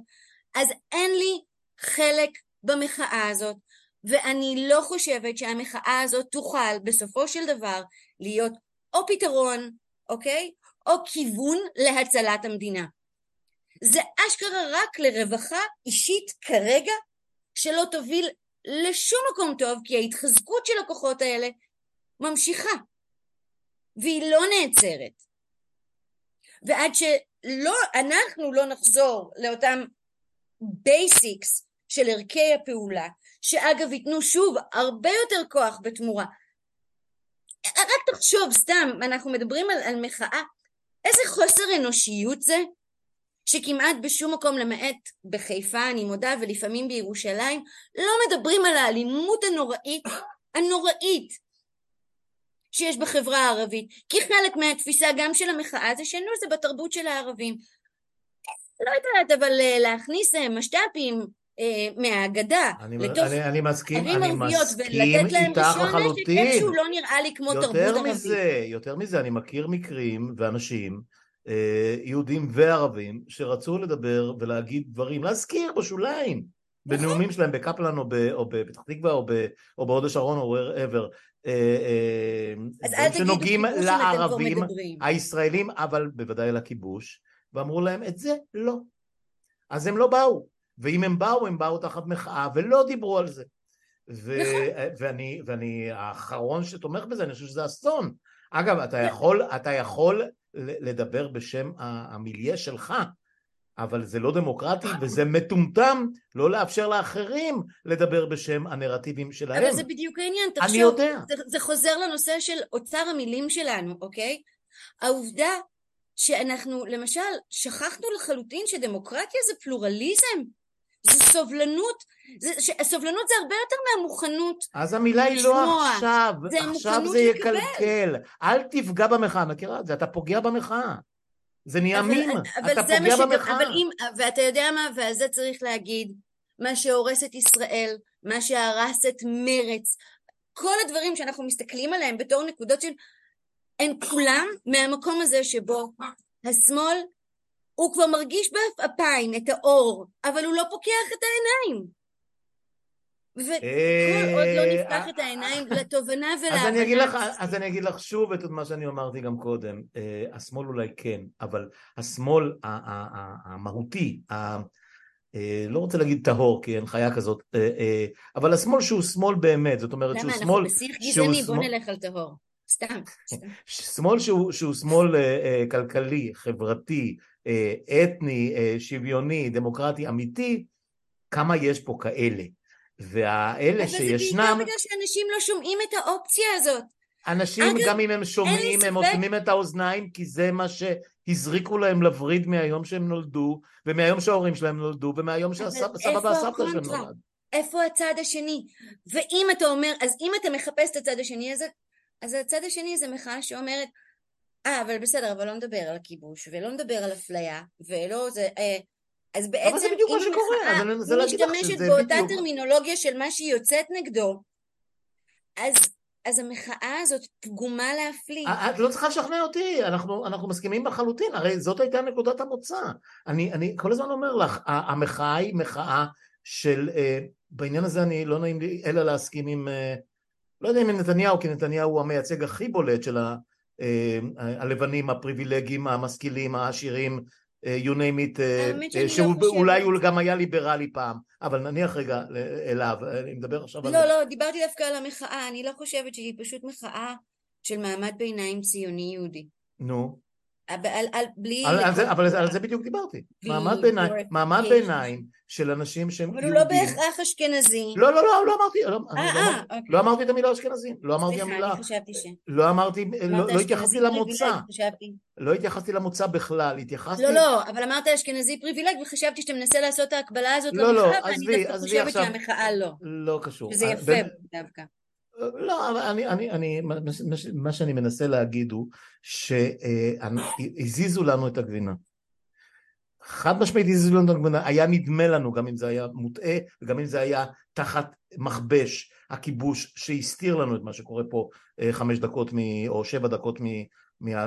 אז אין לי חלק במחאה הזאת, ואני לא חושבת שהמחאה הזאת תוכל בסופו של דבר להיות או פתרון, אוקיי? או כיוון להצלת המדינה. זה אשכרה רק לרווחה אישית כרגע שלא תוביל לשום מקום טוב כי ההתחזקות של הכוחות האלה ממשיכה והיא לא נעצרת. ועד שלא אנחנו לא נחזור לאותם basics של ערכי הפעולה שאגב ייתנו שוב הרבה יותר כוח בתמורה. רק תחשוב סתם אנחנו מדברים על, על מחאה איזה חוסר אנושיות זה שכמעט בשום מקום למעט בחיפה אני מודה ולפעמים בירושלים לא מדברים על האלימות הנוראית הנוראית שיש בחברה הערבית כי חלק מהתפיסה גם של המחאה זה שנו זה בתרבות של הערבים לא יודעת אבל אה, להכניס אה, משת"פים אה, מהאגדה לתוך אני, אני מסכים, ערים ערביות ולתת להם רישיון נשק איכשהו לא נראה לי כמו תרבות ערבית. מזה, יותר מזה, אני מכיר מקרים ואנשים יהודים וערבים שרצו לדבר ולהגיד דברים, להזכיר בשוליים, נכון. בנאומים שלהם בקפלן או, או בפתח תקווה או, או בהוד השרון או wherever, אה, שנוגעים לערבים הישראלים, אבל בוודאי לכיבוש, ואמרו להם את זה לא. אז הם לא באו. ואם הם באו, הם באו תחת מחאה ולא דיברו על זה. ו- נכון. ואני, ואני האחרון שתומך בזה, אני חושב שזה אסון. אגב, אתה יכול, אתה יכול לדבר בשם המיליה שלך, אבל זה לא דמוקרטי וזה מטומטם לא לאפשר לאחרים לדבר בשם הנרטיבים שלהם. אבל זה בדיוק העניין, תחשוב, אני יודע. זה, זה חוזר לנושא של אוצר המילים שלנו, אוקיי? העובדה שאנחנו למשל שכחנו לחלוטין שדמוקרטיה זה פלורליזם. זה סובלנות, זה, ש, סובלנות זה הרבה יותר מהמוכנות אז המילה היא לא עכשיו, זה עכשיו זה יקלקל, אל תפגע במחאה, מכירה את זה, אתה פוגע במחאה, זה נהיה מים, אתה פוגע במחאה. אבל אם, ואתה יודע מה, ועל זה צריך להגיד, מה שהורס את ישראל, מה שהרס את מרץ, כל הדברים שאנחנו מסתכלים עליהם בתור נקודות של... הן כולם מהמקום הזה שבו השמאל הוא כבר מרגיש בעפעפיים את האור, אבל הוא לא פוקח את העיניים. וכל עוד לא אה, נפתח את העיניים לתובנה ולהבנה... אז אני אגיד לך שוב את מה שאני אמרתי גם קודם, אה, השמאל אולי כן, אבל השמאל המהותי, אה, לא רוצה להגיד טהור כי אין חיה כזאת, אבל השמאל שהוא שמאל באמת, זאת אומרת שהוא שמאל... למה אנחנו בשיח גזעני, בוא נלך על טהור. סתם. שמאל שהוא שמאל כלכלי, חברתי, אה, אתני, אה, שוויוני, דמוקרטי, אמיתי, כמה יש פה כאלה. והאלה שישנם... אבל זה בעיקר בגלל שאנשים לא שומעים את האופציה הזאת. אנשים, אגב, גם אם הם שומעים, הם אוטמים את האוזניים, כי זה מה שהזריקו להם לווריד מהיום שהם נולדו, ומהיום שההורים שלהם נולדו, ומהיום שהסבא והסבתא שלהם נולד. איפה הצד השני? ואם אתה אומר, אז אם אתה מחפש את הצד השני הזה, אז הצד השני זה מחאה שאומרת, אה, אבל בסדר, אבל לא נדבר על הכיבוש, ולא נדבר על אפליה, ולא זה... אה, אז בעצם אם מחאה משתמשת באותה טרמינולוגיה של מה שהיא יוצאת נגדו, אז אז המחאה הזאת פגומה להפליא. את לא צריכה לשכנע אותי, אנחנו, אנחנו מסכימים לחלוטין, הרי זאת הייתה נקודת המוצא. אני, אני כל הזמן אומר לך, המחאה היא מחאה של, uh, בעניין הזה אני לא נעים לי אלא להסכים עם, uh, לא יודע אם עם נתניהו, כי נתניהו הוא המייצג הכי בולט של ה, uh, הלבנים, הפריבילגיים, המשכילים, העשירים, you name it, שאולי לא הוא גם היה ליברלי פעם, אבל נניח רגע אליו, אני מדבר עכשיו על... לא, לא, דיברתי דווקא על המחאה, אני לא חושבת שהיא פשוט מחאה של מעמד ביניים ציוני יהודי. נו. על, על, בלי... על, על זה, אבל על זה בדיוק דיברתי. מעמד ביניים, מעמד ביניים של אנשים שהם יהודים. אבל הוא לא בהכרח אשכנזי. לא, לא, לא, לא אמרתי, לא, 아, לא, 아, אוקיי. לא אמרתי את המילה אשכנזים. לא אמרתי סליחה, המילה... אני חשבתי ש... לא אמרתי, לא, לא התייחסתי למוצא. לא התייחסתי למוצא בכלל, התייחסתי... לא, לא, אבל אמרת אשכנזי פריבילג וחשבתי שאתה מנסה לעשות את ההקבלה הזאת לא, לא, ואני דווקא חושבת שהמחאה לא. לא קשור. שזה יפה דווקא. לא, אני, אני, אני, מה שאני מנסה להגיד הוא שהזיזו לנו את הגבינה. חד משמעית הזיזו לנו את הגבינה, היה נדמה לנו, גם אם זה היה מוטעה וגם אם זה היה תחת מכבש הכיבוש שהסתיר לנו את מה שקורה פה אה, חמש דקות מ, או שבע דקות מ, מה,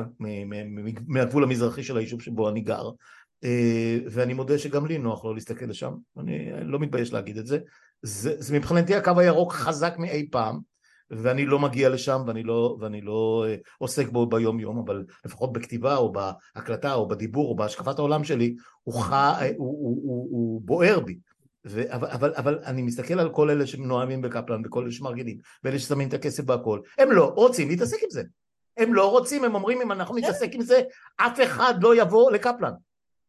מהגבול המזרחי של היישוב שבו אני גר. אה, ואני מודה שגם לי נוח לא להסתכל לשם, אני לא מתבייש להגיד את זה, זה, זה מבחינתי הקו הירוק חזק מאי פעם ואני לא מגיע לשם ואני לא, ואני לא אה, עוסק בו ביום יום, אבל לפחות בכתיבה או בהקלטה או בדיבור או בהשקפת העולם שלי, הוא, ח... אה, הוא, הוא, הוא, הוא בוער בי. ו... אבל, אבל, אבל אני מסתכל על כל אלה שנואמים בקפלן וכל אלה שמרגילים ואלה ששמים את הכסף בהכל, הם לא רוצים להתעסק עם זה. הם לא רוצים, הם אומרים אם אנחנו נתעסק עם זה, אף אחד לא יבוא לקפלן.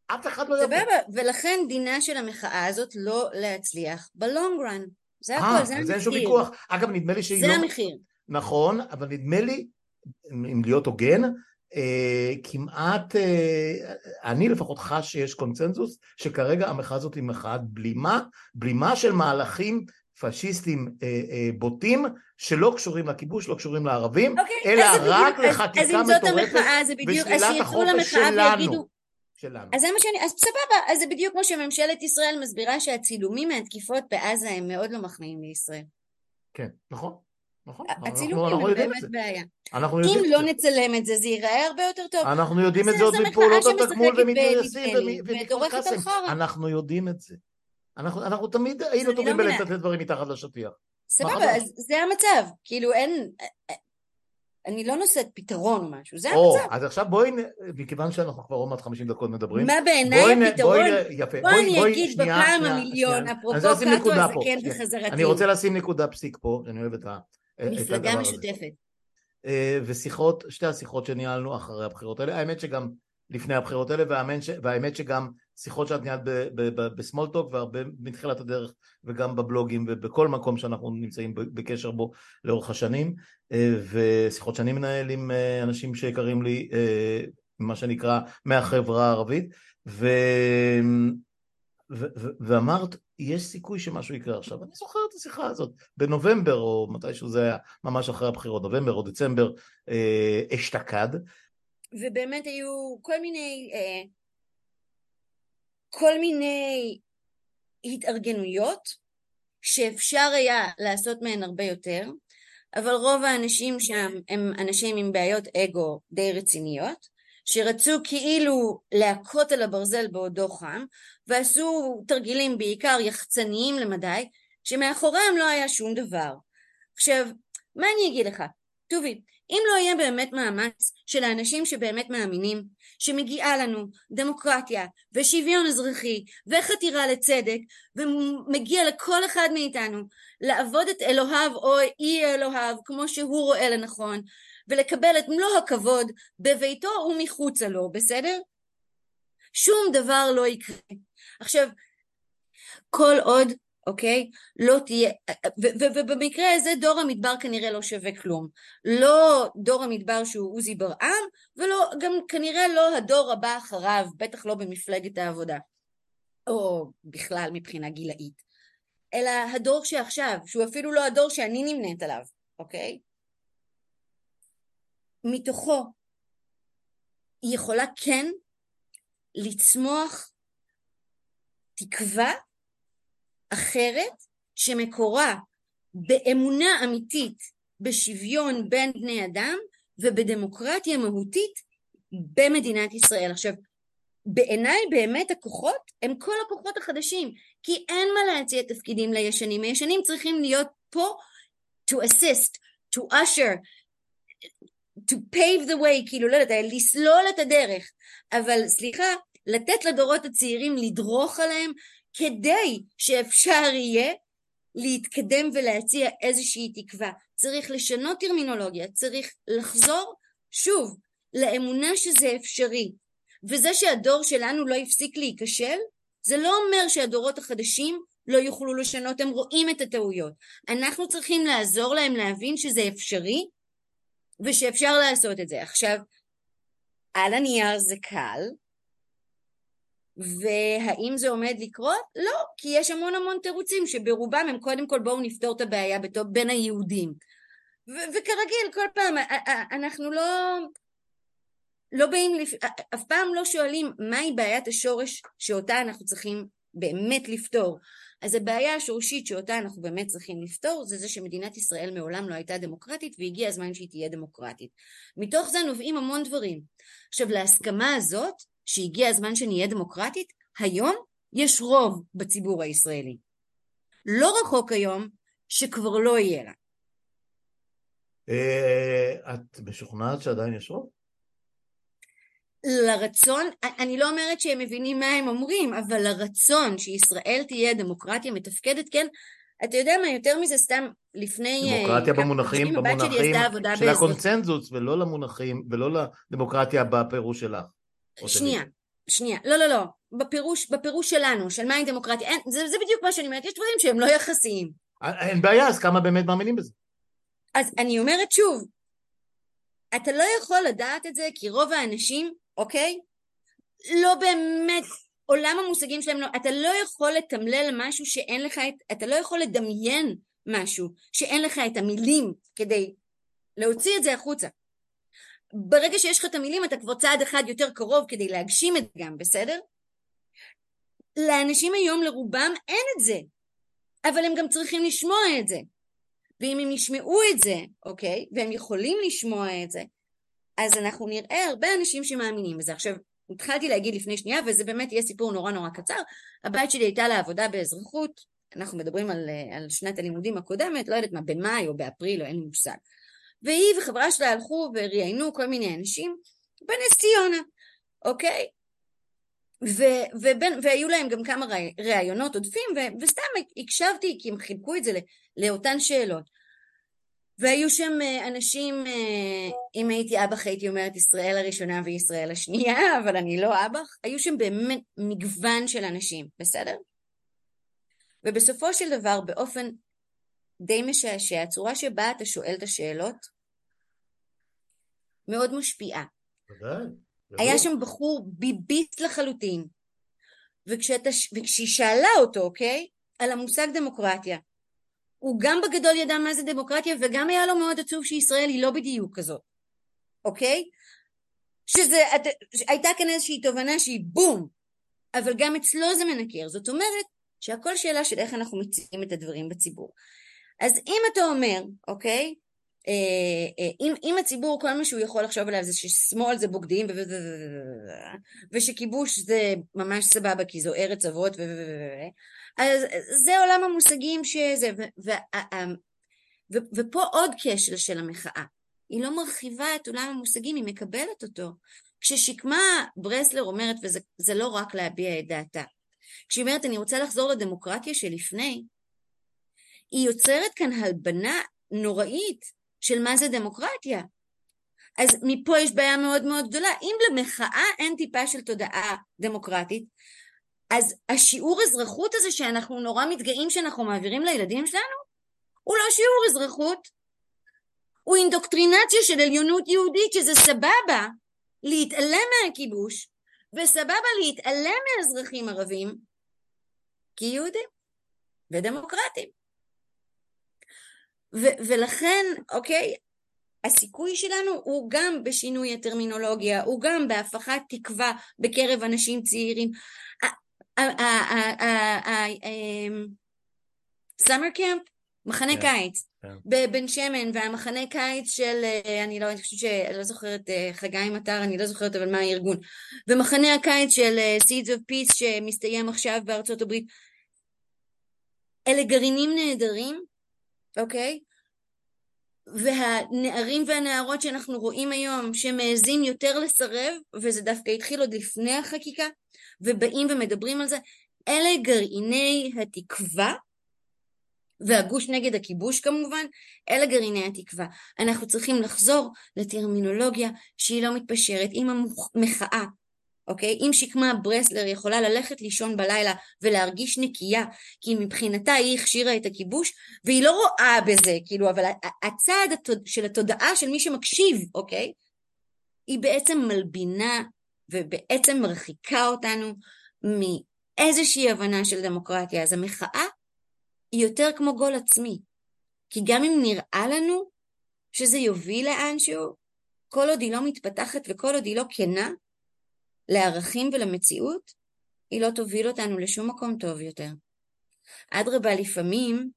אף אחד לא יבוא. סבבה, ולכן דינה של המחאה הזאת לא להצליח בלונגרן. זה הכל, זה המחיר. אז אין שום ויכוח. אגב, נדמה לי שהיא לא... זה המחיר. נכון, אבל נדמה לי, אם להיות הוגן, אה, כמעט, אה, אני לפחות חש שיש קונצנזוס שכרגע המחאה הזאת היא מחאת בלימה, בלימה של מהלכים פשיסטים אה, אה, בוטים שלא קשורים לכיבוש, לא קשורים לערבים, אוקיי, אלא רק בדיוק, לחקיקה מטורפת ושלילת החופש שלנו. ויגידו, שלנו. אז זה מה שאני, אז סבבה, אז זה בדיוק כמו שממשלת ישראל מסבירה שהצילומים מהתקיפות בעזה הם מאוד לא מחמיאים לישראל. כן, נכון. נכון, הצילומים הם באמת בעיה. אם לא נצלם את זה, זה ייראה הרבה יותר טוב. אנחנו יודעים את זה עוד מפעולות התגמול ומתגייסים ומכפר קאסם. אנחנו יודעים את זה. אנחנו תמיד היינו טובים לא בלטאטא דברים מתחת לשטיח. סבבה, אז זה המצב. כאילו אין, אני לא נושאת פתרון או משהו, זה המצב. אז עכשיו בואי, מכיוון שאנחנו כבר עוד מעט 50 דקות מדברים. מה בעיניי הפתרון? יפה. בואי אני אגיד בפעם המיליון, אפרופו קאטו הזקן וחזרתי. אני רוצה לשים נקודה פסיק פה, שאני אוהב את הדבר הזה. מפלגה משותפת. אה, ושיחות, שתי השיחות שניהלנו אחרי הבחירות האלה, האמת שגם לפני הבחירות האלה, והאמת שגם שיחות שאת ניהלת בסמולטוק והרבה מתחילת הדרך וגם בבלוגים ובכל מקום שאנחנו נמצאים בקשר בו לאורך השנים. אה, ושיחות שאני מנהל עם אה, אנשים שיקרים לי אה, מה שנקרא מהחברה הערבית. ו... ו... ו... ואמרת יש סיכוי שמשהו יקרה עכשיו. אני זוכר את השיחה הזאת בנובמבר או מתישהו זה היה ממש אחרי הבחירות נובמבר או דצמבר אשתקד. ובאמת היו כל מיני אה, כל מיני התארגנויות שאפשר היה לעשות מהן הרבה יותר, אבל רוב האנשים שם הם אנשים עם בעיות אגו די רציניות, שרצו כאילו להכות על הברזל בעודו חם, ועשו תרגילים בעיקר יחצניים למדי, שמאחוריהם לא היה שום דבר. עכשיו, מה אני אגיד לך? טובי, אם לא יהיה באמת מאמץ של האנשים שבאמת מאמינים שמגיעה לנו דמוקרטיה ושוויון אזרחי וחתירה לצדק ומגיע לכל אחד מאיתנו לעבוד את אלוהיו או אי אלוהיו כמו שהוא רואה לנכון ולקבל את מלוא הכבוד בביתו ומחוצה לו, בסדר? שום דבר לא יקרה. עכשיו, כל עוד אוקיי? לא תהיה, ובמקרה הזה דור המדבר כנראה לא שווה כלום. לא דור המדבר שהוא עוזי ברעם, ולא, גם כנראה לא הדור הבא אחריו, בטח לא במפלגת העבודה, או בכלל מבחינה גילאית. אלא הדור שעכשיו, שהוא אפילו לא הדור שאני נמנית עליו, אוקיי? מתוכו היא יכולה כן לצמוח תקווה אחרת שמקורה באמונה אמיתית בשוויון בין בני אדם ובדמוקרטיה מהותית במדינת ישראל. עכשיו, בעיניי באמת הכוחות הם כל הכוחות החדשים, כי אין מה להציע תפקידים לישנים, הישנים צריכים להיות פה to assist, to usher, to pave the way, כאילו לא יודעת, לסלול את הדרך, אבל סליחה, לתת לדורות הצעירים לדרוך עליהם כדי שאפשר יהיה להתקדם ולהציע איזושהי תקווה. צריך לשנות טרמינולוגיה, צריך לחזור שוב לאמונה שזה אפשרי. וזה שהדור שלנו לא הפסיק להיכשל, זה לא אומר שהדורות החדשים לא יוכלו לשנות, הם רואים את הטעויות. אנחנו צריכים לעזור להם להבין שזה אפשרי ושאפשר לעשות את זה. עכשיו, על הנייר זה קל, והאם זה עומד לקרות? לא, כי יש המון המון תירוצים שברובם הם קודם כל בואו נפתור את הבעיה בין היהודים. ו- וכרגיל, כל פעם, אנחנו לא, לא באים, לפ... אף פעם לא שואלים מהי בעיית השורש שאותה אנחנו צריכים באמת לפתור. אז הבעיה השורשית שאותה אנחנו באמת צריכים לפתור זה זה שמדינת ישראל מעולם לא הייתה דמוקרטית והגיע הזמן שהיא תהיה דמוקרטית. מתוך זה נובעים המון דברים. עכשיו להסכמה הזאת שהגיע הזמן שנהיה דמוקרטית, היום יש רוב בציבור הישראלי. לא רחוק היום שכבר לא יהיה לה. אה, את משוכנעת שעדיין יש רוב? לרצון, אני לא אומרת שהם מבינים מה הם אומרים, אבל לרצון שישראל תהיה דמוקרטיה מתפקדת, כן, אתה יודע מה, יותר מזה סתם לפני... אה, דמוקרטיה במונחים, במונחים של הקונצנזוס, ולא למונחים, ולא לדמוקרטיה בפירוש שלך. שנייה, שנייה, לא, לא, לא, בפירוש, בפירוש שלנו, של מהי דמוקרטיה, אין, זה, זה בדיוק מה שאני אומרת, יש דברים שהם לא יחסיים. אין בעיה, אז כמה באמת מאמינים בזה? אז אני אומרת שוב, אתה לא יכול לדעת את זה כי רוב האנשים, אוקיי? לא באמת, עולם המושגים שלהם לא, אתה לא יכול לתמלל משהו שאין לך את, אתה לא יכול לדמיין משהו שאין לך את המילים כדי להוציא את זה החוצה. ברגע שיש לך את המילים אתה כבר צעד אחד יותר קרוב כדי להגשים את זה גם, בסדר? לאנשים היום לרובם אין את זה, אבל הם גם צריכים לשמוע את זה. ואם הם ישמעו את זה, אוקיי, והם יכולים לשמוע את זה, אז אנחנו נראה הרבה אנשים שמאמינים בזה. עכשיו, התחלתי להגיד לפני שנייה, וזה באמת יהיה סיפור נורא נורא קצר, הבת שלי הייתה לעבודה באזרחות, אנחנו מדברים על, על שנת הלימודים הקודמת, לא יודעת מה, במאי או באפריל, או אין לי מושג. והיא וחברה שלה הלכו וראיינו כל מיני אנשים בנס ציונה, אוקיי? ו- ובין, והיו להם גם כמה ראיונות עודפים, ו- וסתם הקשבתי כי הם חילקו את זה לאותן שאלות. והיו שם אה, אנשים, אה, אם הייתי אב"ח הייתי אומרת ישראל הראשונה וישראל השנייה, אבל אני לא אב"ח, היו שם באמת מגוון של אנשים, בסדר? ובסופו של דבר, באופן די משעשע, הצורה שבה אתה שואל את השאלות מאוד משפיעה. היה שם בחור ביביסט לחלוטין, וכשאתה, וכשהיא שאלה אותו, אוקיי, על המושג דמוקרטיה, הוא גם בגדול ידע מה זה דמוקרטיה וגם היה לו מאוד עצוב שישראל היא לא בדיוק כזאת, אוקיי? שזה, את, הייתה כאן איזושהי תובנה שהיא בום, אבל גם אצלו זה מנקר, זאת אומרת שהכל שאלה של איך אנחנו מציעים את הדברים בציבור. אז אם אתה אומר, אוקיי, אה, אה, אם, אם הציבור כל מה שהוא יכול לחשוב עליו זה ששמאל זה בוגדים ושכיבוש זה ממש סבבה כי זו ארץ אבות אז זה עולם המושגים שזה ופה עוד כשל של המחאה היא לא מרחיבה את עולם המושגים היא מקבלת אותו כששקמה ברסלר אומרת וזה לא רק להביע את דעתה כשהיא אומרת אני רוצה לחזור לדמוקרטיה שלפני היא יוצרת כאן הלבנה נוראית של מה זה דמוקרטיה. אז מפה יש בעיה מאוד מאוד גדולה. אם למחאה אין טיפה של תודעה דמוקרטית, אז השיעור אזרחות הזה שאנחנו נורא מתגאים שאנחנו מעבירים לילדים שלנו, הוא לא שיעור אזרחות, הוא אינדוקטרינציה של עליונות יהודית שזה סבבה להתעלם מהכיבוש וסבבה להתעלם מאזרחים ערבים כיהודים ודמוקרטים. ו- ולכן, אוקיי, הסיכוי שלנו הוא גם בשינוי הטרמינולוגיה, הוא גם בהפחת תקווה בקרב אנשים צעירים. סאמר קמפ, מחנה כן, קיץ, כן. בבן שמן, והמחנה קיץ של, אה, אני לא, חושבת לא זוכרת, אה, חגי מטר, אני לא זוכרת אבל מה הארגון, ומחנה הקיץ של אה, Seeds of Peace שמסתיים עכשיו בארצות הברית, אלה גרעינים נהדרים, אוקיי? והנערים והנערות שאנחנו רואים היום שמעזים יותר לסרב, וזה דווקא התחיל עוד לפני החקיקה, ובאים ומדברים על זה, אלה גרעיני התקווה, והגוש נגד הכיבוש כמובן, אלה גרעיני התקווה. אנחנו צריכים לחזור לטרמינולוגיה שהיא לא מתפשרת. אם המחאה אוקיי? אם שקמה ברסלר יכולה ללכת לישון בלילה ולהרגיש נקייה, כי מבחינתה היא הכשירה את הכיבוש, והיא לא רואה בזה, כאילו, אבל הצעד של התודעה של מי שמקשיב, אוקיי? היא בעצם מלבינה ובעצם מרחיקה אותנו מאיזושהי הבנה של דמוקרטיה. אז המחאה היא יותר כמו גול עצמי. כי גם אם נראה לנו שזה יוביל לאנשהו, כל עוד היא לא מתפתחת וכל עוד היא לא כנה, לערכים ולמציאות, היא לא תוביל אותנו לשום מקום טוב יותר. אדרבה, לפעמים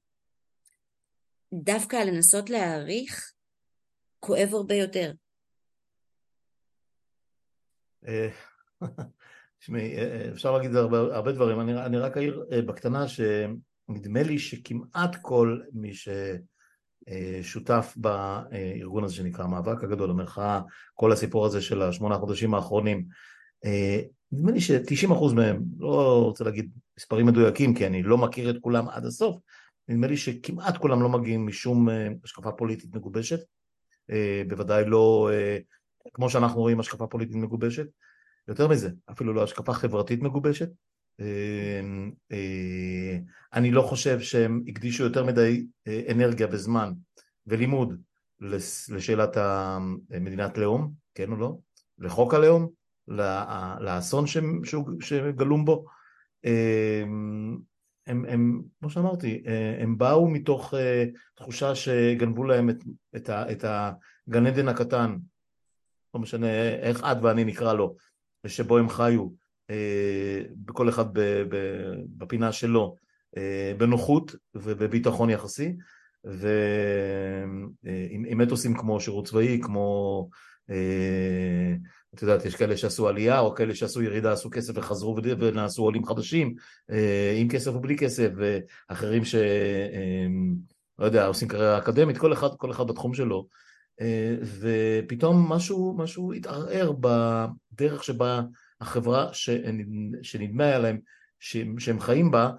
דווקא לנסות להעריך כואב הרבה יותר. אה, תשמעי, אה, אה, אפשר להגיד הרבה, הרבה דברים, אני, אני רק אעיר בקטנה שנדמה לי שכמעט כל מי ששותף בארגון הזה שנקרא המאבק הגדול, המחאה, כל הסיפור הזה של השמונה חודשים האחרונים, אה, נדמה לי ש-90% מהם, לא רוצה להגיד מספרים מדויקים כי אני לא מכיר את כולם עד הסוף, נדמה לי שכמעט כולם לא מגיעים משום אה, השקפה פוליטית מגובשת, אה, בוודאי לא כמו שאנחנו רואים השקפה פוליטית מגובשת, יותר מזה, אפילו לא השקפה חברתית מגובשת. אני לא חושב שהם הקדישו יותר מדי אנרגיה וזמן ולימוד לשאלת מדינת לאום, כן או לא, לחוק הלאום, לאסון שגלום בו. אמ, הם, הם, כמו שאמרתי, אה, הם באו מתוך אה, תחושה שגנבו להם את, את, את הגן עדן הקטן, לא משנה איך את ואני נקרא לו, ושבו הם חיו, אה, כל אחד בפינה שלו, בנוחות ובביטחון יחסי, ועם אתוסים כמו שירות צבאי, כמו את יודעת, יש כאלה שעשו עלייה, או כאלה שעשו ירידה, עשו כסף וחזרו ונעשו עולים חדשים, אה, עם כסף או בלי כסף, ואחרים ש... אה, לא יודע, עושים קריירה אקדמית, כל אחד, כל אחד בתחום שלו. אה, ופתאום משהו, משהו התערער בדרך שבה החברה שנדמה היה להם שהם חיים בה,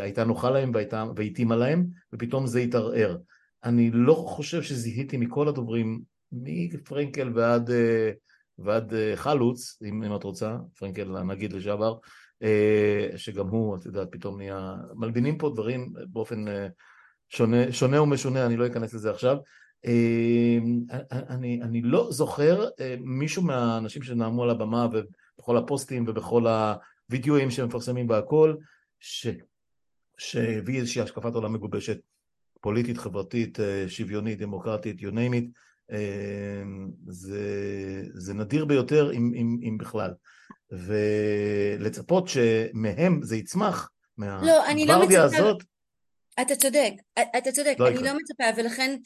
הייתה נוחה להם והתאימה להם, ופתאום זה התערער. אני לא חושב שזיהיתי מכל הדוברים, מפרנקל ועד ועד אה, חלוץ, אם, אם את רוצה, פרנקל הנגיד לשעבר, אה, שגם הוא, את יודעת, פתאום נהיה... מלבינים פה דברים באופן אה, שונה, שונה ומשונה, אני לא אכנס לזה עכשיו. אני, אני לא זוכר מישהו מהאנשים שנעמו על הבמה ובכל הפוסטים ובכל הווידאוים שמפרסמים בהכל, ש, שהביא איזושהי השקפת עולם מגובשת, פוליטית, חברתית, שוויונית, דמוקרטית, you name it, זה, זה נדיר ביותר אם, אם, אם בכלל. ולצפות שמהם זה יצמח, לא, מהגוורדיה לא הזאת... אתה צודק, אתה צודק, לא אני יקרה. לא מצפה, ולכן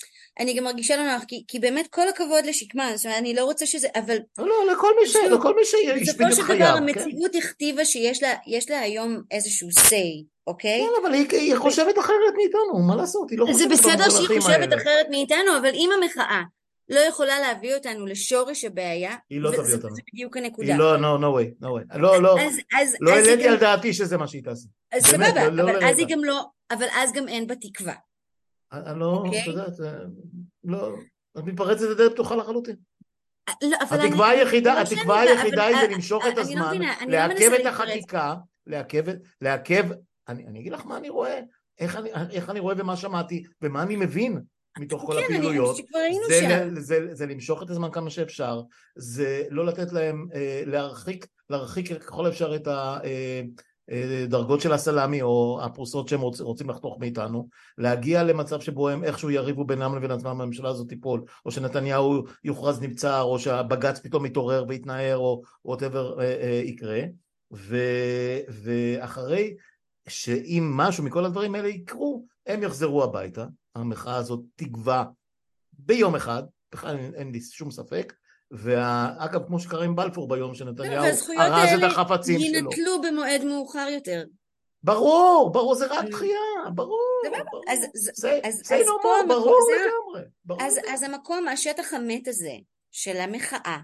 אני גם מרגישה לא נוח, כי, כי באמת כל הכבוד לשקמה, זאת אומרת, אני לא רוצה שזה, אבל... לא, לא, לכל מי, ש... לכל מי חייו. בסופו של דבר כן? המציאות הכתיבה שיש לה, לה היום איזשהו say, אוקיי? כן, אבל היא, היא חושבת אחרת מאיתנו, מה לעשות? היא לא חושבת זה בסדר שהיא חושבת האלה. אחרת מאיתנו, אבל אם המחאה לא יכולה להביא אותנו לשורש הבעיה. היא לא תביא אותנו. זה בדיוק הנקודה. היא לא, no, no way, no way. לא, לא, אז, אז, לא העליתי גם... על דעתי שזה מה שהיא תעשה. אז באמת, סבבה, לא, אבל לא אז היא גם לא, אבל אז גם אין בה תקווה. אני לא, אוקיי? את יודעת, לא, את מתפרצת לדלת פתוחה לחלוטין. לא, התקווה היחידה, התקווה היחידה היא זה למשוך את הזמן, לעכב את החקיקה, לעכב, לעכב, אני, אני אגיד לך מה אני רואה, איך אני, איך אני רואה ומה שמעתי ומה אני מבין מתוך כל כן, הפעילויות, זה. זה, זה, זה למשוך את הזמן כמה שאפשר, זה לא לתת להם אה, להרחיק, להרחיק ככל האפשר את הדרגות של הסלאמי או הפרוסות שהם רוצ, רוצים לחתוך מאיתנו, להגיע למצב שבו הם איכשהו יריבו בינם לבין עצמם הממשלה הזאת תיפול, או שנתניהו יוכרז נבצר, או שהבג"ץ פתאום יתעורר ויתנער, או whatever אה, אה, יקרה, ו, ואחרי שאם משהו מכל הדברים האלה יקרו, הם יחזרו הביתה, המחאה הזאת תגווע ביום אחד, בכלל אין, אין לי שום ספק, ואגב כמו שקרה עם בלפור ביום שנתניהו והזכויות ארז את האלה החפצים שלו. יינטלו במועד מאוחר יותר. ברור, ברור, זה רק Mm. דחייה, ברור. אז- זה אז- זה אז לא פה מה, המקום- ברור זה לגמרי. ברור אז, לגמרי. אז המקום, השטח המת הזה של המחאה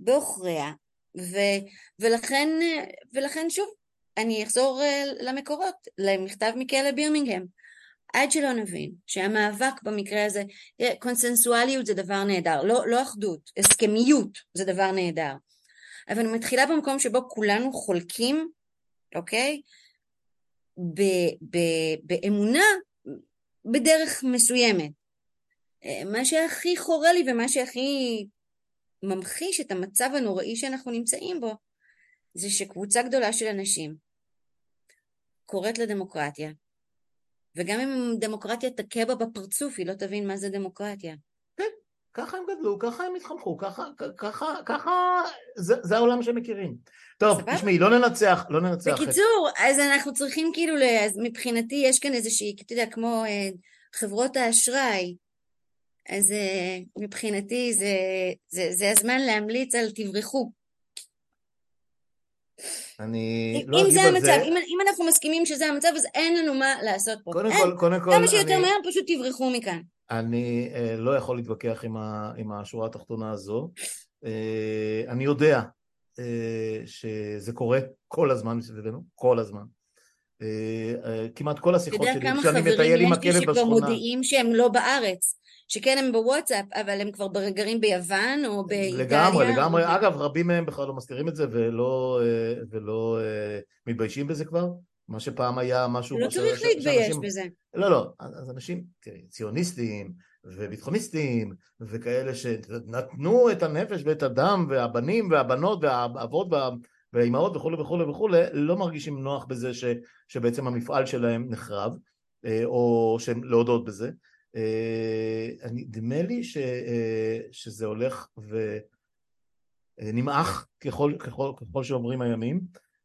בעוכריה, ו, ולכן, ולכן שוב, אני אחזור אה, למקורות, למכתב מכלא בירמינגהם. עד שלא נבין שהמאבק במקרה הזה, קונסנסואליות זה דבר נהדר, לא, לא אחדות, הסכמיות זה דבר נהדר. אבל אני מתחילה במקום שבו כולנו חולקים, אוקיי? ב, ב, באמונה בדרך מסוימת. אה, מה שהכי חורה לי ומה שהכי ממחיש את המצב הנוראי שאנחנו נמצאים בו, זה שקבוצה גדולה של אנשים קוראת לדמוקרטיה, וגם אם דמוקרטיה תכה בה בפרצוף, היא לא תבין מה זה דמוקרטיה. ככה הם גדלו, ככה הם התחנכו, ככה, ככה, ככה, זה, זה העולם שהם מכירים. טוב. תשמעי, לא ננצח, לא ננצח. את- בקיצור, אז אנחנו צריכים כאילו, אז מבחינתי יש כאן איזושהי, אתה יודע, כמו אה, חברות האשראי, אז אה, מבחינתי זה, זה, זה הזמן להמליץ על תברחו. אני אם לא אם אגיב זה על המצב, זה. אם, אם אנחנו מסכימים שזה המצב, אז אין לנו מה לעשות פה. קודם כל, קודם כל, כמה שיותר מהר פשוט תברחו מכאן. אני אה, לא יכול להתווכח עם, ה, עם השורה התחתונה הזו. אה, אני יודע אה, שזה קורה כל הזמן מסביבנו, כל הזמן. אה, אה, כמעט כל אתה השיחות יודע שלי, כמה כשאני מטייל חברים עם יש לי הכלב שכבר בשכונה, מודיעים שהם לא בארץ, שכן הם בוואטסאפ, אבל הם כבר גרים ביוון או באיטליה. לגמרי, לגמרי. או- אגב, רבים מהם בכלל לא מסתירים את זה ולא, אה, ולא אה, מתביישים בזה כבר. מה שפעם היה משהו... לא צריך ש- להתבייש שאנשים- בזה. לא, לא, אז אנשים, ציוניסטים וביטחוניסטים וכאלה שנתנו את הנפש ואת הדם והבנים והבנות והאבות וה- והאימהות וכולי וכולי וכולי, לא מרגישים נוח בזה ש, שבעצם המפעל שלהם נחרב, אה, או שהם להודות בזה. אה, אני- נדמה לי ש, אה, שזה הולך ונמעך ככל, ככל, ככל שעוברים הימים,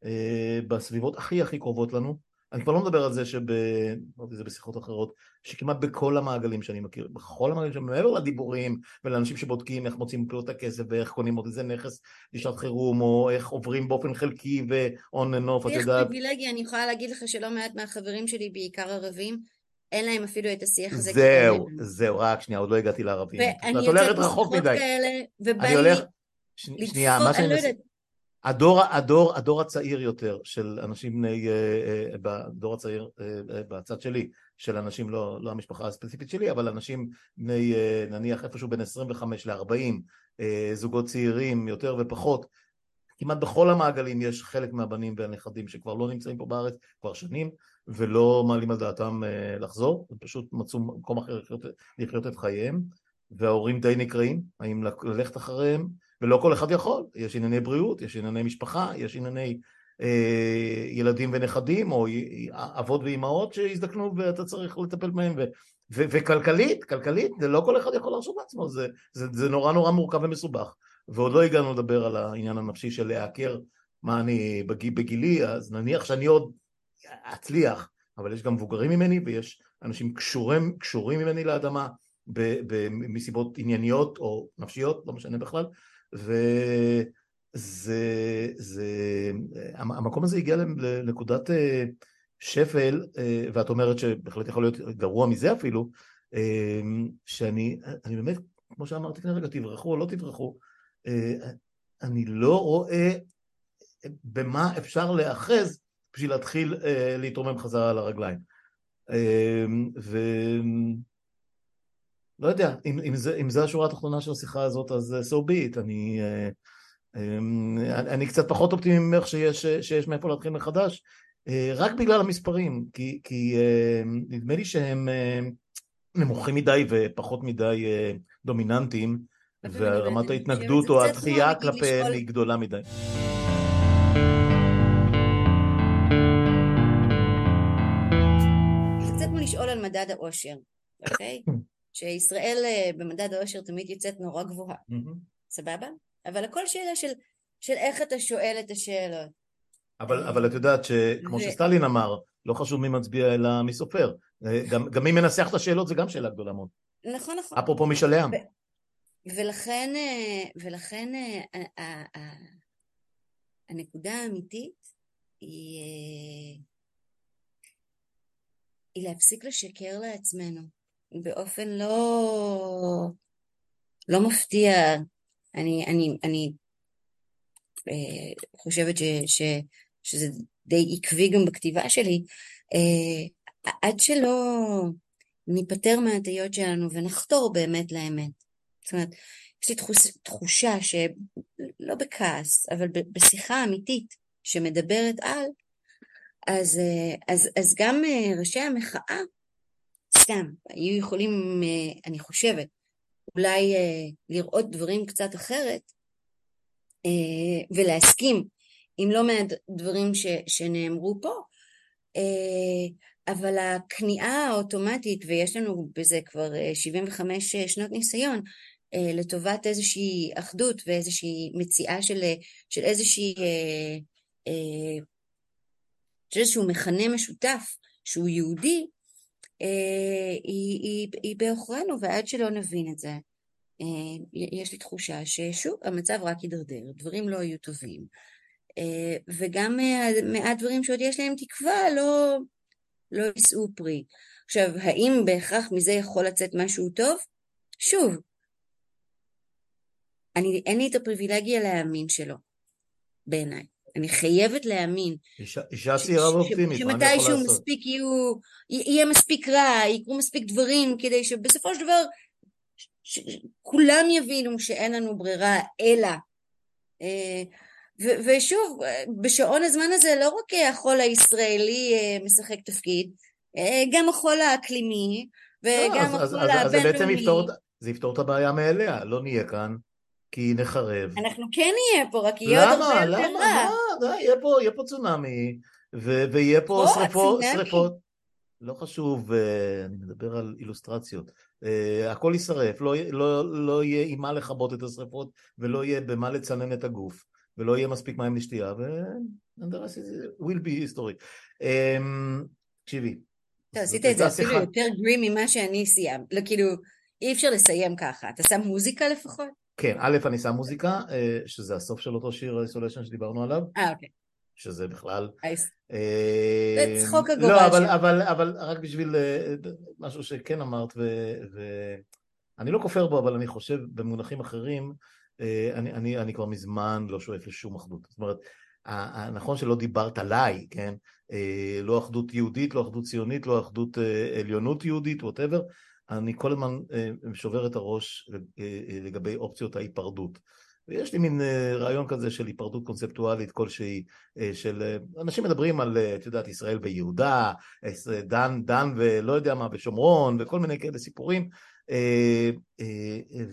אה, בסביבות הכי הכי קרובות לנו. אני כבר לא מדבר על זה שב... אמרתי זה בשיחות אחרות, שכמעט בכל המעגלים שאני מכיר, בכל המעגלים שאני מעבר לדיבורים ולאנשים שבודקים איך מוצאים את הכסף ואיך קונים עוד איזה נכס לשעת חירום או איך עוברים באופן חלקי ו-on and off, את יודעת, פריבילגי, אני יכולה להגיד לך שלא מעט מהחברים שלי, בעיקר ערבים, אין להם אפילו את השיח הזה. זהו. זהו, רק שנייה, עוד לא הגעתי לערבים, ואני את הולכת יוצאת רחוק מדי, כאלה, ובא אני לי הולך, שנייה, מה שאני אני לא הדור, הדור, הדור הצעיר יותר של אנשים בני, אה, אה, בדור הצעיר אה, בצד שלי, של אנשים, לא, לא המשפחה הספציפית שלי, אבל אנשים בני נניח איפשהו בין 25 ל-40, אה, זוגות צעירים יותר ופחות, כמעט בכל המעגלים יש חלק מהבנים והנכדים שכבר לא נמצאים פה בארץ כבר שנים ולא מעלים על דעתם אה, לחזור, הם פשוט מצאו מקום אחר לחיות, לחיות את חייהם וההורים די נקראים, האם ללכת אחריהם ולא כל אחד יכול, יש ענייני בריאות, יש ענייני משפחה, יש ענייני אה, ילדים ונכדים או אבות ואימהות שהזדקנו ואתה צריך לטפל בהם ו, ו, וכלכלית, כלכלית, זה לא כל אחד יכול להרשות לעצמו, זה, זה, זה נורא נורא מורכב ומסובך. ועוד לא הגענו לדבר על העניין הנפשי של להיעקר מה אני בגיל, בגילי, אז נניח שאני עוד אצליח, אבל יש גם מבוגרים ממני ויש אנשים קשורים, קשורים ממני לאדמה מסיבות ענייניות או נפשיות, לא משנה בכלל, וזה, זה, המקום הזה הגיע לנקודת אה, שפל, אה, ואת אומרת שבהחלט יכול להיות גרוע מזה אפילו, אה, שאני אני באמת, כמו שאמרתי כרגע, תברחו או לא תברחו, אני לא רואה במה אפשר להאחז בשביל להתחיל אה, להתרומם חזרה על הרגליים. אה, ו... לא יודע, אם, אם, זה, אם זה השורה התחתונה של השיחה הזאת, אז so be it. אני, אה, אני קצת פחות אופטימי ממך שיש, שיש מאיפה להתחיל מחדש, רק בגלל המספרים, כי, כי נדמה לי שהם נמוכים מדי ופחות מדי דומיננטיים, ורמת ההתנגדות או הדחייה כלפיהם היא גדולה מדי. מדד האושר, אוקיי? שישראל אה, במדד האושר תמיד יוצאת נורא גבוהה, סבבה? אבל הכל שאלה של, של איך אתה שואל את השאלות. אבל, אבל את יודעת שכמו ו... שסטלין אמר, לא חשוב מי מצביע אלא מי סופר. אה, גם, גם מי מנסח את השאלות זה גם שאלה גדולה מאוד. נכון, נכון. אפרופו משאלי עם. ולכן, אה, ולכן הנקודה האמיתית היא היא להפסיק לשקר לעצמנו באופן לא, לא מפתיע. אני, אני, אני אה, חושבת ש, ש, שזה די עקבי גם בכתיבה שלי. אה, עד שלא ניפטר מההטיות שלנו ונחתור באמת לאמת. זאת אומרת, יש לי תחוש, תחושה שלא בכעס, אבל בשיחה אמיתית שמדברת על, אז, אה, אז, אז גם אה, ראשי המחאה, סתם, היו יכולים, אה, אני חושבת, אולי לראות דברים קצת אחרת, ולהסכים עם לא מעט דברים ש, שנאמרו פה, אבל הכניעה האוטומטית, ויש לנו בזה כבר 75 שנות ניסיון, לטובת איזושהי אחדות ואיזושהי מציאה של, של איזושהי של איזשהו מכנה משותף שהוא יהודי, אה, היא, היא, היא בעוכרינו, ועד שלא נבין את זה, אה, יש לי תחושה ששוב, המצב רק יידרדר, דברים לא יהיו טובים, אה, וגם מעט דברים שעוד יש להם תקווה לא, לא יישאו פרי. עכשיו, האם בהכרח מזה יכול לצאת משהו טוב? שוב, אני, אין לי את הפריבילגיה להאמין שלא, בעיניי. אני חייבת להאמין. אישה צעירה ואופטימית, מה אני יכול לעשות? שמתישהו מספיק יהיו, יהיה מספיק רע, יקרו מספיק דברים, כדי שבסופו של דבר כולם יבינו שאין לנו ברירה אלא. אה, ושוב, בשעון הזמן הזה לא רק החול הישראלי אה, משחק תפקיד, אה, גם החול האקלימי וגם לא, החול הבינלאומי. זה יפתור את הבעיה מאליה, לא נהיה כאן. כי נחרב. אנחנו כן נהיה פה, רק יהיה עוד הרבה יותר רע. למה? למה? יהיה פה, יהיה פה צונאמי, ו- ויהיה פה שרפות, שרפות. לא חשוב, אה, אני מדבר על אילוסטרציות. Uh, הכל יישרף, לא, לא, לא יהיה עם מה לכבות את השרפות, ולא יהיה במה לצנן את הגוף, ולא יהיה מספיק מים לשתייה, ו... will be history. Um, תקשיבי. טוב, עשית את זה אפילו יותר גרי ממה שאני סיימת. לא, כאילו, אי אפשר לסיים ככה. אתה שם מוזיקה לפחות? כן, א', אני שם מוזיקה, אה, שזה הסוף של אותו שיר איסוליישן שדיברנו עליו. אה, אוקיי. שזה בכלל... אה, זה צחוק הגובה לא, אבל, אבל, אבל רק בשביל אה, משהו שכן אמרת, ואני לא כופר בו, אבל אני חושב במונחים אחרים, אני, אני, אני כבר מזמן לא שואף לשום אחדות. זאת אומרת, נכון שלא דיברת עליי, כן? לא אחדות יהודית, לא אחדות ציונית, לא אחדות עליונות יהודית, ווטאבר, אני כל הזמן אה, שובר את הראש אה, אה, לגבי אופציות ההיפרדות. ויש לי מין רעיון כזה של היפרדות קונספטואלית כלשהי, של אנשים מדברים על, את יודעת, ישראל ויהודה, דן, דן ולא יודע מה, בשומרון, וכל מיני כאלה סיפורים,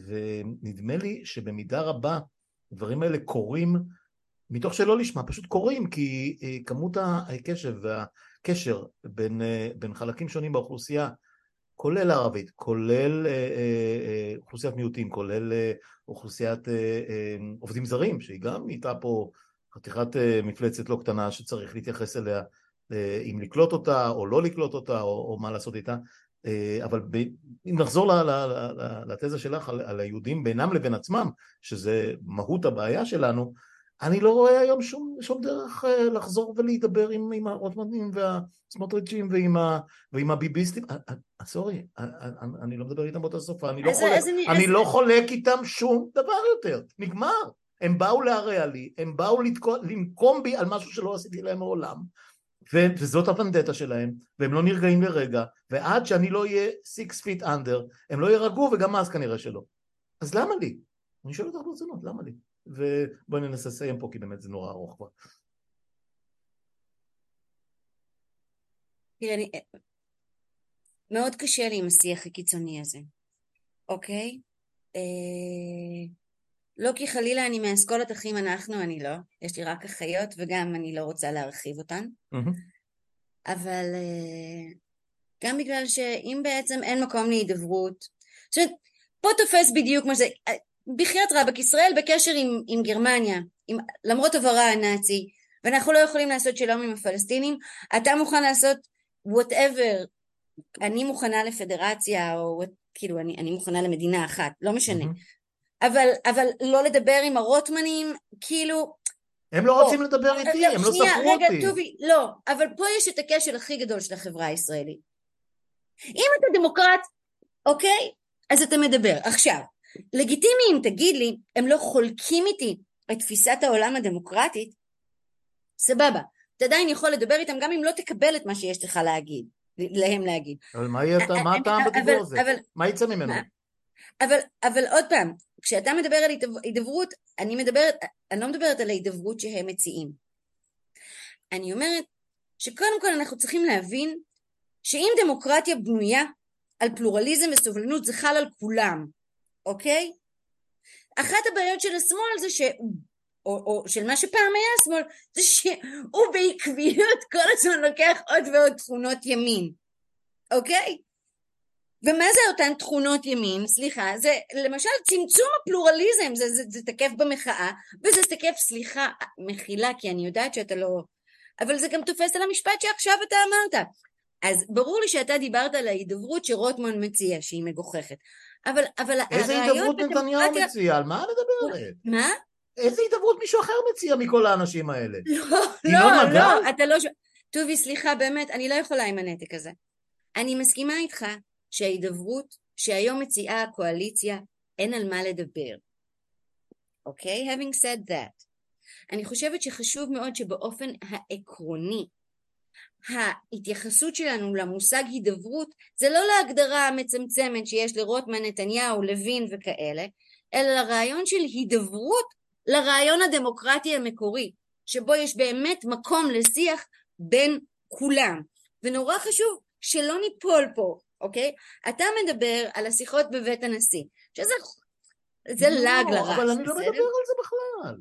ונדמה לי שבמידה רבה הדברים האלה קורים מתוך שלא לשמה, פשוט קורים, כי כמות הקשב והקשר בין, בין חלקים שונים באוכלוסייה כולל ערבית, כולל אה, אה, אה, אוכלוסיית מיעוטים, כולל אוכלוסיית עובדים זרים, שהיא גם נהייתה פה חתיכת מפלצת לא קטנה שצריך להתייחס אליה, אם לקלוט אותה או לא לקלוט אותה או, מה לעשות איתה, אבל אם נחזור לתזה שלך על היהודים בינם לבין עצמם, שזה מהות הבעיה שלנו, אני לא רואה היום שום, שום דרך uh, לחזור ולהידבר עם, עם הרוטמנים והסמוטריצ'ים ועם, ה, ועם הביביסטים. סורי, אני לא מדבר איתם באותה שפה, אני, לא, חולק, אני, אני לא חולק איתם שום דבר יותר, נגמר. הם באו להרע לי, הם באו לתקוע, לנקום בי על משהו שלא עשיתי להם מעולם, ו- וזאת הוונדטה שלהם, והם לא נרגעים לרגע, ועד שאני לא אהיה six feet under, הם לא יירגעו וגם אז כנראה שלא. אז למה לי? אני שואל אותך ברצינות, למה לי? ובואי ננסה לסיים פה כי באמת זה נורא ארוך כבר. תראה, אני... מאוד קשה לי עם השיח הקיצוני הזה, אוקיי? אה... לא כי חלילה אני מאסכולת אחים אנחנו, אני לא. יש לי רק אחיות וגם אני לא רוצה להרחיב אותן. Mm-hmm. אבל אה... גם בגלל שאם בעצם אין מקום להידברות, זאת אומרת, פה תופס בדיוק מה זה, אה, בחייאת רבאק, ישראל בקשר עם, עם גרמניה, עם, למרות עברה הנאצי, ואנחנו לא יכולים לעשות שלום עם הפלסטינים, אתה מוכן לעשות whatever, אני מוכנה לפדרציה, או כאילו אני, אני מוכנה למדינה אחת, לא משנה. Mm-hmm. אבל, אבל לא לדבר עם הרוטמנים, כאילו... הם לא רוצים לדבר אה, איתי, הם לא ספרו אותי. רגע, טובי, לא, אבל פה יש את הכשל הכי גדול של החברה הישראלית. אם אתה דמוקרט, אוקיי? אז אתה מדבר. עכשיו, לגיטימי אם תגיד לי, הם לא חולקים איתי את תפיסת העולם הדמוקרטית, סבבה. אתה עדיין יכול לדבר איתם גם אם לא תקבל את מה שיש לך להגיד, להם להגיד. אבל מה יהיה, מה הטעם בדיבור הזה? מה יצא ממנו? אבל, אבל עוד פעם, כשאתה מדבר על הידברות, אני מדברת, אני לא מדברת על ההידברות שהם מציעים. אני אומרת שקודם כל אנחנו צריכים להבין שאם דמוקרטיה בנויה על פלורליזם וסובלנות זה חל על כולם, אוקיי? אחת הבעיות של השמאל זה ש... או, או של מה שפעם היה השמאל, זה שהוא בעקביות כל הזמן לוקח עוד ועוד תכונות ימין, אוקיי? ומה זה אותן תכונות ימין? סליחה, זה למשל צמצום הפלורליזם, זה, זה, זה תקף במחאה, וזה תקף, סליחה, מחילה, כי אני יודעת שאתה לא... אבל זה גם תופס על המשפט שעכשיו אתה אמרת. אז ברור לי שאתה דיברת על ההידברות שרוטמן מציע, שהיא מגוחכת. אבל, אבל איזה הידברות נתניהו מציע? על מה מדברת? מה? איזה הידברות מישהו אחר מציע מכל האנשים האלה? לא, לא, לא, אתה לא... טובי, סליחה, באמת, אני לא יכולה עם הנתק הזה. אני מסכימה איתך שההידברות שהיום מציעה הקואליציה, אין על מה לדבר. אוקיי? Okay? Having said that. אני חושבת שחשוב מאוד שבאופן העקרוני ההתייחסות שלנו למושג הידברות זה לא להגדרה המצמצמת שיש לרוטמן, נתניהו, לוין וכאלה, אלא לרעיון של הידברות לרעיון הדמוקרטי המקורי, שבו יש באמת מקום לשיח בין כולם. ונורא חשוב שלא ניפול פה, אוקיי? אתה מדבר על השיחות בבית הנשיא, שזה זה לא, לעג לרש. אבל אני לא מדבר על זה בכלל.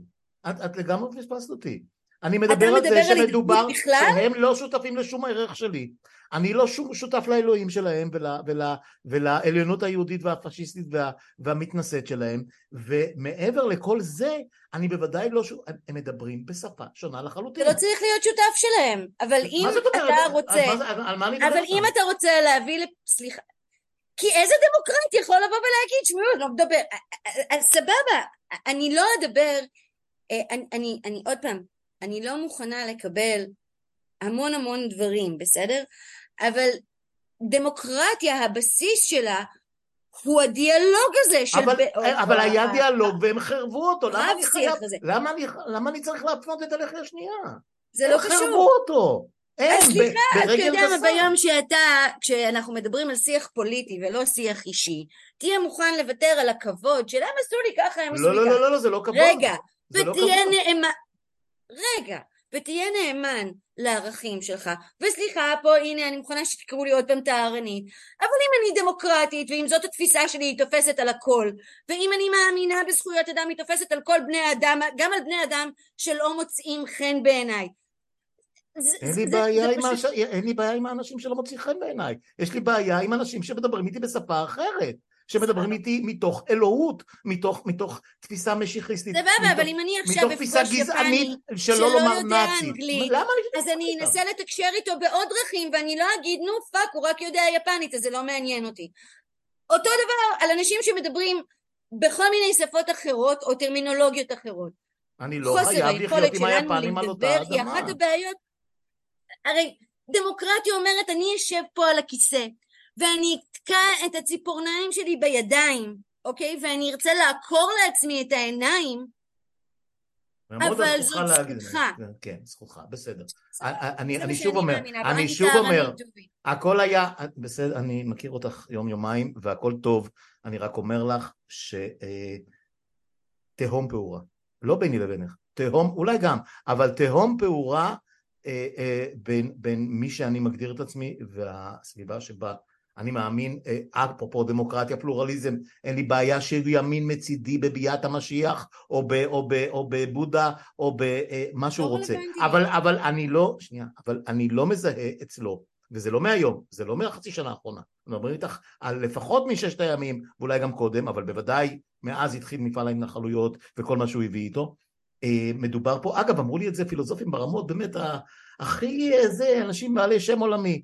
את, את לגמרי פספסת אותי. אני מדבר על זה שמדובר שהם לא שותפים לשום ערך שלי. אני לא שום שותף לאלוהים שלהם ול, ול, ולעליונות היהודית והפשיסטית וה, והמתנשאת שלהם ומעבר לכל זה אני בוודאי לא שותף, הם מדברים בשפה שונה לחלוטין. אתה לא צריך להיות שותף שלהם, אבל אם אתה רוצה, על, על, על מה אני אבל אם אתה רוצה להביא, סליחה, כי איזה דמוקרט יכול לבוא ולהגיד, שמעו, לא מדבר, סבבה, אני לא אדבר, אני, אני, אני עוד פעם, אני לא מוכנה לקבל המון המון דברים, בסדר? אבל דמוקרטיה, הבסיס שלה הוא הדיאלוג הזה של... אבל, אבל היה דיאלוג והם חרבו אותו, למה אני, חייב, למה, אני, למה אני צריך להפנות את הלחי השנייה? זה לא קשור. הם חרבו אותו. אין, סליחה, אתה יודע מה, ביום שאתה, כשאנחנו מדברים על שיח פוליטי ולא שיח אישי, תהיה מוכן לוותר על הכבוד של הם עשו לי ככה, הם עשו לא, לי לא, ככה. לא, לא, לא, זה לא כבוד. רגע, ותהיה לא נאמן, רגע, ותהיה נאמן לערכים שלך. וסליחה, פה הנה אני מוכנה שתקראו לי עוד פעם טהרנית, אבל אם אני דמוקרטית, ואם זאת התפיסה שלי היא תופסת על הכל, ואם אני מאמינה בזכויות אדם היא תופסת על כל בני אדם, גם על בני אדם שלא מוצאים חן בעיניי. אין לי, בעיה עם פשוט... אין לי בעיה עם האנשים שלא מוצאים חן בעיניי, יש לי בעיה עם אנשים שמדברים איתי בשפה אחרת. שמדברים איתי מתוך אלוהות, מתוך, מתוך תפיסה משיחיסטית. סבבה, אבל אם אני עכשיו אפגוש יפני שלא יודע אנגלית, אז אני אנסה לתקשר איתו בעוד דרכים, ואני לא אגיד, נו fuck, הוא רק יודע יפנית, אז זה לא מעניין אותי. אותו דבר על אנשים שמדברים בכל מיני שפות אחרות, או טרמינולוגיות אחרות. אני לא חייב לחיות עם היפנים על אותה אדמה. היא אחת הבעיות. הרי דמוקרטיה אומרת, אני אשב פה על הכיסא, ואני אתקע את הציפורניים שלי בידיים, אוקיי? ואני ארצה לעקור לעצמי את העיניים, אבל זאת זכותך. כן, זכותך, בסדר. אני שוב אומר, אני שוב אומר, הכל היה, בסדר, אני מכיר אותך יום יומיים והכל טוב, אני רק אומר לך שתהום פעורה. לא ביני לבינך, תהום, אולי גם, אבל תהום פעורה אה, אה, בין, בין מי שאני מגדיר את עצמי והסביבה שבה אני מאמין, אה, אפרופו דמוקרטיה, פלורליזם, אין לי בעיה שיהיו ימין מצידי בביאת המשיח, או, ב, או, ב, או בבודה, או במה שהוא לא רוצה. אבל, אבל אני לא, שנייה, אבל אני לא מזהה אצלו, וזה לא מהיום, זה לא מהחצי שנה האחרונה. אני מדבר איתך על לפחות מששת הימים, ואולי גם קודם, אבל בוודאי מאז התחיל מפעל ההתנחלויות וכל מה שהוא הביא איתו. אה, מדובר פה, אגב, אמרו לי את זה פילוסופים ברמות, באמת, הכי אה, זה, אנשים בעלי שם עולמי.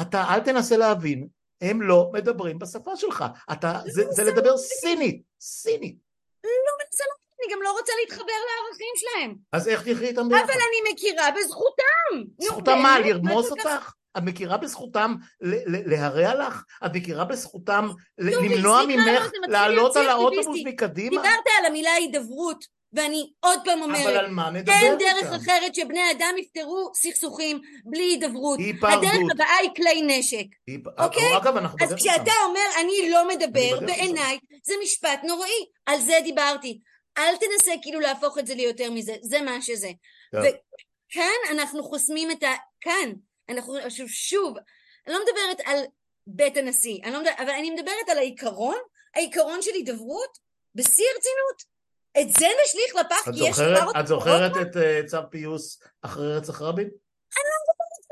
אתה אל תנסה להבין, הם לא מדברים בשפה שלך. אתה, זה, זה זה לדבר סינית, סינית. לא מנסה להבין, אני גם לא רוצה להתחבר לערכים שלהם. אז איך תחי איתם ביחד? אבל אני מכירה בזכותם. זכותם מה? לרמוס אותך? את מכירה בזכותם להרע לך? את מכירה בזכותם ל- יובי, למנוע ממך זה לעלות על האוטובוס. מקדימה? דיברת על המילה הידברות, ואני עוד פעם אבל אומרת, על מה נדבר אין דרך איתם? אחרת שבני אדם יפתרו סכסוכים בלי הידברות. היפרדות. הדרך הבאה היא כלי נשק. היא- אוקיי? אגב, אנחנו אז כשאתה לשם. אומר אני לא מדבר, בעיניי זה משפט נוראי. על זה דיברתי. אל תנסה כאילו להפוך את זה ליותר מזה, זה מה שזה. טוב. וכאן אנחנו חוסמים את ה... כאן, אנחנו שוב, שוב, אני לא מדברת על בית הנשיא, אני לא מדברת, אבל אני מדברת על העיקרון, העיקרון של הידברות, בשיא הרצינות. את זה נשליך לפח, את כי יש זוכרת- כבר את זוכרת את אה, צו פיוס אחרי רצח רבין?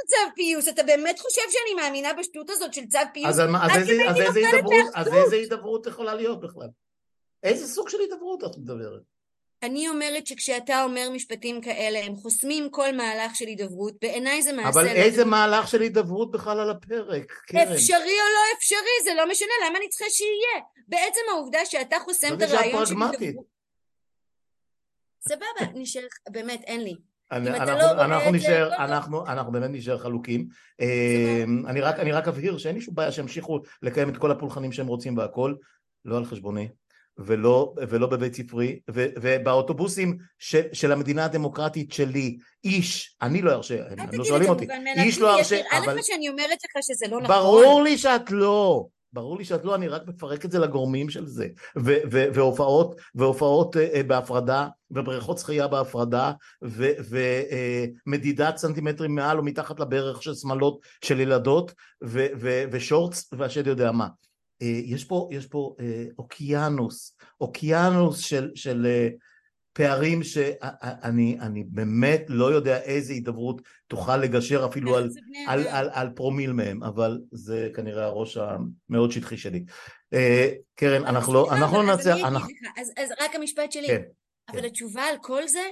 צו פיוס, אתה באמת חושב שאני מאמינה בשטות הזאת של צו פיוס? אז איזה- הידברות- יכולה להיות בכלל? איזה סוג של הידברות את מדברת? אני אומרת שכשאתה אומר משפטים כאלה, הם חוסמים כל מהלך של הידברות, בעיניי זה מעשה אבל לא איזה מהלך של הידברות בכלל על הפרק, קרן? אפשרי או לא אפשרי, זה לא משנה, למה אני צריכה שיהיה? בעצם העובדה שאתה חוסם את הרעיון של. הידברות. סבבה, נשאר, באמת, אין לי. אנחנו- לא נישאר, לא טוב. אנחנו באמת נישאר חלוקים. אה, אני רק אבהיר שאין לי שום בעיה שימשיכו לקיים את כל הפולחנים שהם רוצים והכל, לא על חשבוני. ולא, ולא בבית ספרי, ו, ובאוטובוסים של, של המדינה הדמוקרטית שלי, איש, אני לא ארשה, הם לא שואלים אותי, איש לא ארשה, א', אבל מה שאני אומרת לך שזה לא נכון. ברור לי שאת לא, ברור לי שאת לא, אני רק מפרק את זה לגורמים של זה, ו- ו- והופעות, והופעות אה, אה, בהפרדה, ובריכות שחייה בהפרדה, ומדידת סנטימטרים מעל או מתחת לברך של שמלות של ילדות, ו- ו- ושורטס, והשד יודע מה. אה, יש פה, יש פה אה, אוקיינוס, אוקיינוס של, של אה, פערים שאני אני באמת לא יודע איזה הידברות תוכל לגשר אפילו על, על. על, על פרומיל מהם, אבל זה כנראה הראש המאוד שטחי שלי. אה, קרן, אנחנו לא, אנחנו לא אז אז- אז רק המשפט שלי. כן, אבל כן. התשובה על כל זה,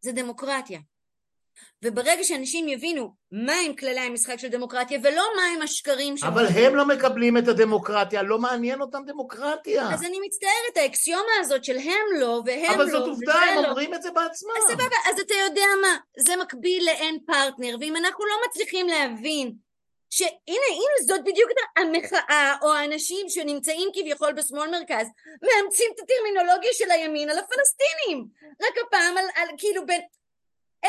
זה דמוקרטיה. וברגע שאנשים יבינו מהם כללי המשחק של דמוקרטיה ולא מהם השקרים של... אבל הם לא מקבלים את הדמוקרטיה, לא מעניין אותם דמוקרטיה. אז אני מצטערת, האקסיומה הזאת של הם לא והם אבל לא זאת עובדה, וזה הם לא. אומרים את זה בעצמם. אז סבבה, אז אתה יודע מה, זה מקביל לאין פרטנר, ואם אנחנו לא מצליחים להבין שהנה, הנה זאת בדיוק המחאה או האנשים שנמצאים כביכול בשמאל מרכז מאמצים את הטרמינולוגיה של הימין על הפלסטינים רק הפעם על, על כאילו בין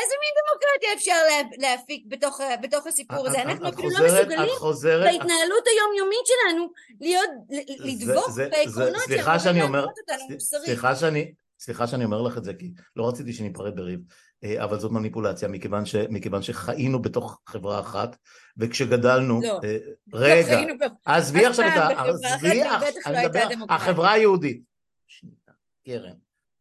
איזה מין דמוקרטיה אפשר לה, להפיק בתוך, בתוך הסיפור הזה את- אנחנו את אפילו לא מסוגלים את חוזרת, את- בהתנהלות היומיומית שלנו להיות, לדבוק בעקרונות שאמורים להנחות אותנו מוסרית סליחה שאני, אומר לך את זה, כי לא רציתי שניפרד בריב, אה, אבל זאת מניפולציה, מכיוון, ש, מכיוון שחיינו בתוך חברה אחת, וכשגדלנו, לא. אה, לא רגע, עזבי עכשיו את ה... עזבי. החברה היהודית. קרן,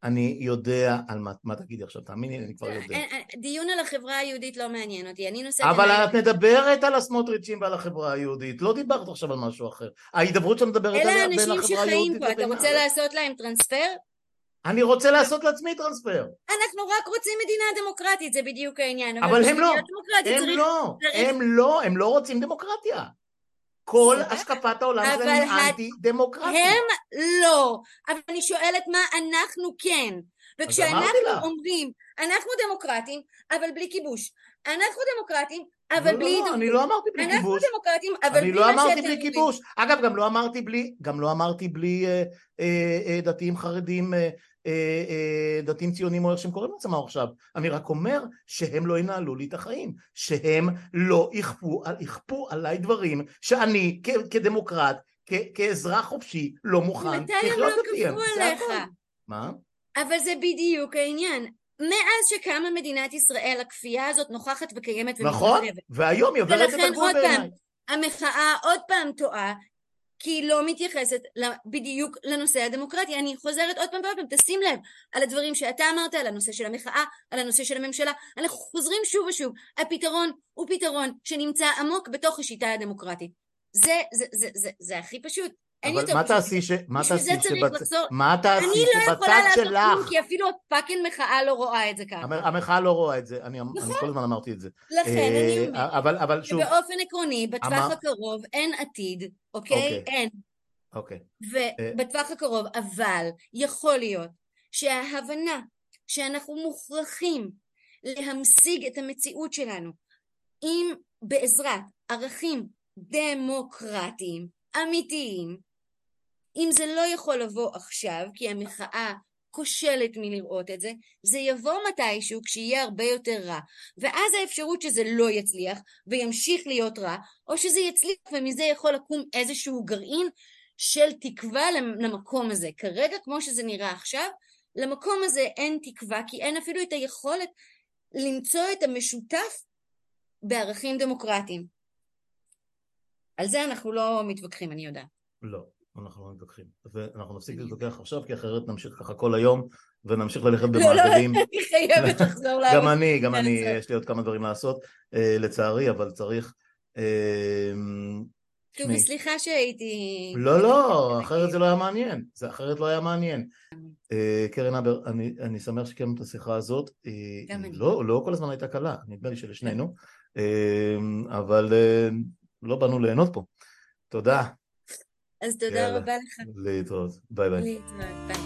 אני יודע על מה, מה תגידי עכשיו, תאמיני לי, אני כבר יודע. אין- אין- דיון על החברה היהודית לא מעניין אותי, אני נושאת אבל את מדברת על הסמוטריצ'ים ועל החברה היהודית, לא דיברת עכשיו על משהו אחר. ההידברות שאת מדברת אלה עליה בין האנשים החברה שחיים היהודית פה, אתה רוצה לעשות להם טרנספר? אני רוצה לעשות לעצמי טרנספר. אנחנו רק רוצים מדינה דמוקרטית, זה בדיוק העניין. אבל הם לא. הם צריך- לא, הם לא, הם לא רוצים דמוקרטיה. כל. השקפת העולם שלהם אנטי דמוקרטית. הם לא, אבל אני שואלת מה אנחנו כן. אמרתי וכשאנחנו. אומרים, אנחנו דמוקרטים, אבל בלי כיבוש. אנחנו דמוקרטים, לא, אבל לא, בלי לא, אני הידברות. לא אמרתי בלי אנחנו כיבוש. דמוקרטים, אבל אני בלי לא מה אמרתי שאתם בלי אומרים. כיבוש. אגב, גם לא אמרתי בלי, גם לא אמרתי בלי אה, אה, אה, דתיים חרדים, אה, דתיים ציונים או איך שהם קוראים לעצמם עכשיו. אני רק אומר שהם לא ינהלו לי את החיים. שהם לא יכפו, יכפו עליי דברים שאני כ- כדמוקרט, כ- כאזרח חופשי, לא מוכן מתי הם לחיות לא לפיהם. כפו עליך? מה? אבל זה בדיוק העניין. מאז שקמה מדינת ישראל, הכפייה הזאת נוכחת וקיימת נכון, ומתרחבת. והיום היא עוברת את הגבול בעיניי. המחאה עוד פעם טועה, כי היא לא מתייחסת בדיוק לנושא הדמוקרטי. אני חוזרת עוד פעם ועוד פעם, תשים לב על הדברים שאתה אמרת, על הנושא של המחאה, על הנושא של הממשלה. אנחנו חוזרים שוב ושוב. הפתרון הוא פתרון שנמצא עמוק בתוך השיטה הדמוקרטית. זה, זה, זה, זה, זה הכי פשוט. אין יותר מה. תעשי ש... מה תעשי זה צריך שבצ- לחזור- מה תעשי אני לא יכולה שבצד לעשות כלום, שלך... כי אפילו הפאקינג מחאה לא רואה את זה ככה. המ- המחאה לא רואה את זה, אני נכון. כל הזמן אמרתי את זה. לכן אני אה, אומרת, אבל שוב, שבאופן עקרוני, בטווח הקרוב אין עתיד, אוקיי? אוקיי. אין. אוקיי. ובטווח הקרוב, אבל יכול להיות שההבנה שאנחנו מוכרחים להמשיג את המציאות שלנו אם בעזרת ערכים דמוקרטיים אמיתיים, אם זה לא יכול לבוא עכשיו, כי המחאה כושלת מלראות את זה, זה יבוא מתישהו כשיהיה הרבה יותר רע, ואז האפשרות שזה לא יצליח וימשיך להיות רע, או שזה יצליח ומזה יכול לקום איזשהו גרעין של תקווה למקום הזה. כרגע, כמו שזה נראה עכשיו, למקום הזה אין תקווה, כי אין אפילו את היכולת למצוא את המשותף בערכים דמוקרטיים. על זה אנחנו לא מתווכחים, אני יודעת. לא, אנחנו לא מתווכחים. ואנחנו נפסיק להתווכח עכשיו, כי אחרת נמשיך ככה כל היום, ונמשיך ללכת לא, לא, במעגלים. אני חייבת לחזור לעבוד. גם אני, גם אני. יש לי עוד כמה דברים לעשות, אה, לצערי, אבל צריך... אה, טוב. וסליחה שהייתי... לא, לא, אחרת זה לא היה מעניין. זה אחרת לא היה מעניין. אה, קרן הבר, אני, שמח שקיימנו את השיחה הזאת. גם אני. לא, לא כל הזמן הייתה קלה, נדמה לי שלשנינו, אה, אבל לא באנו ליהנות פה. תודה, אז תודה יאללה. רבה לך. להתראות, ביי ביי. להתראות, ביי.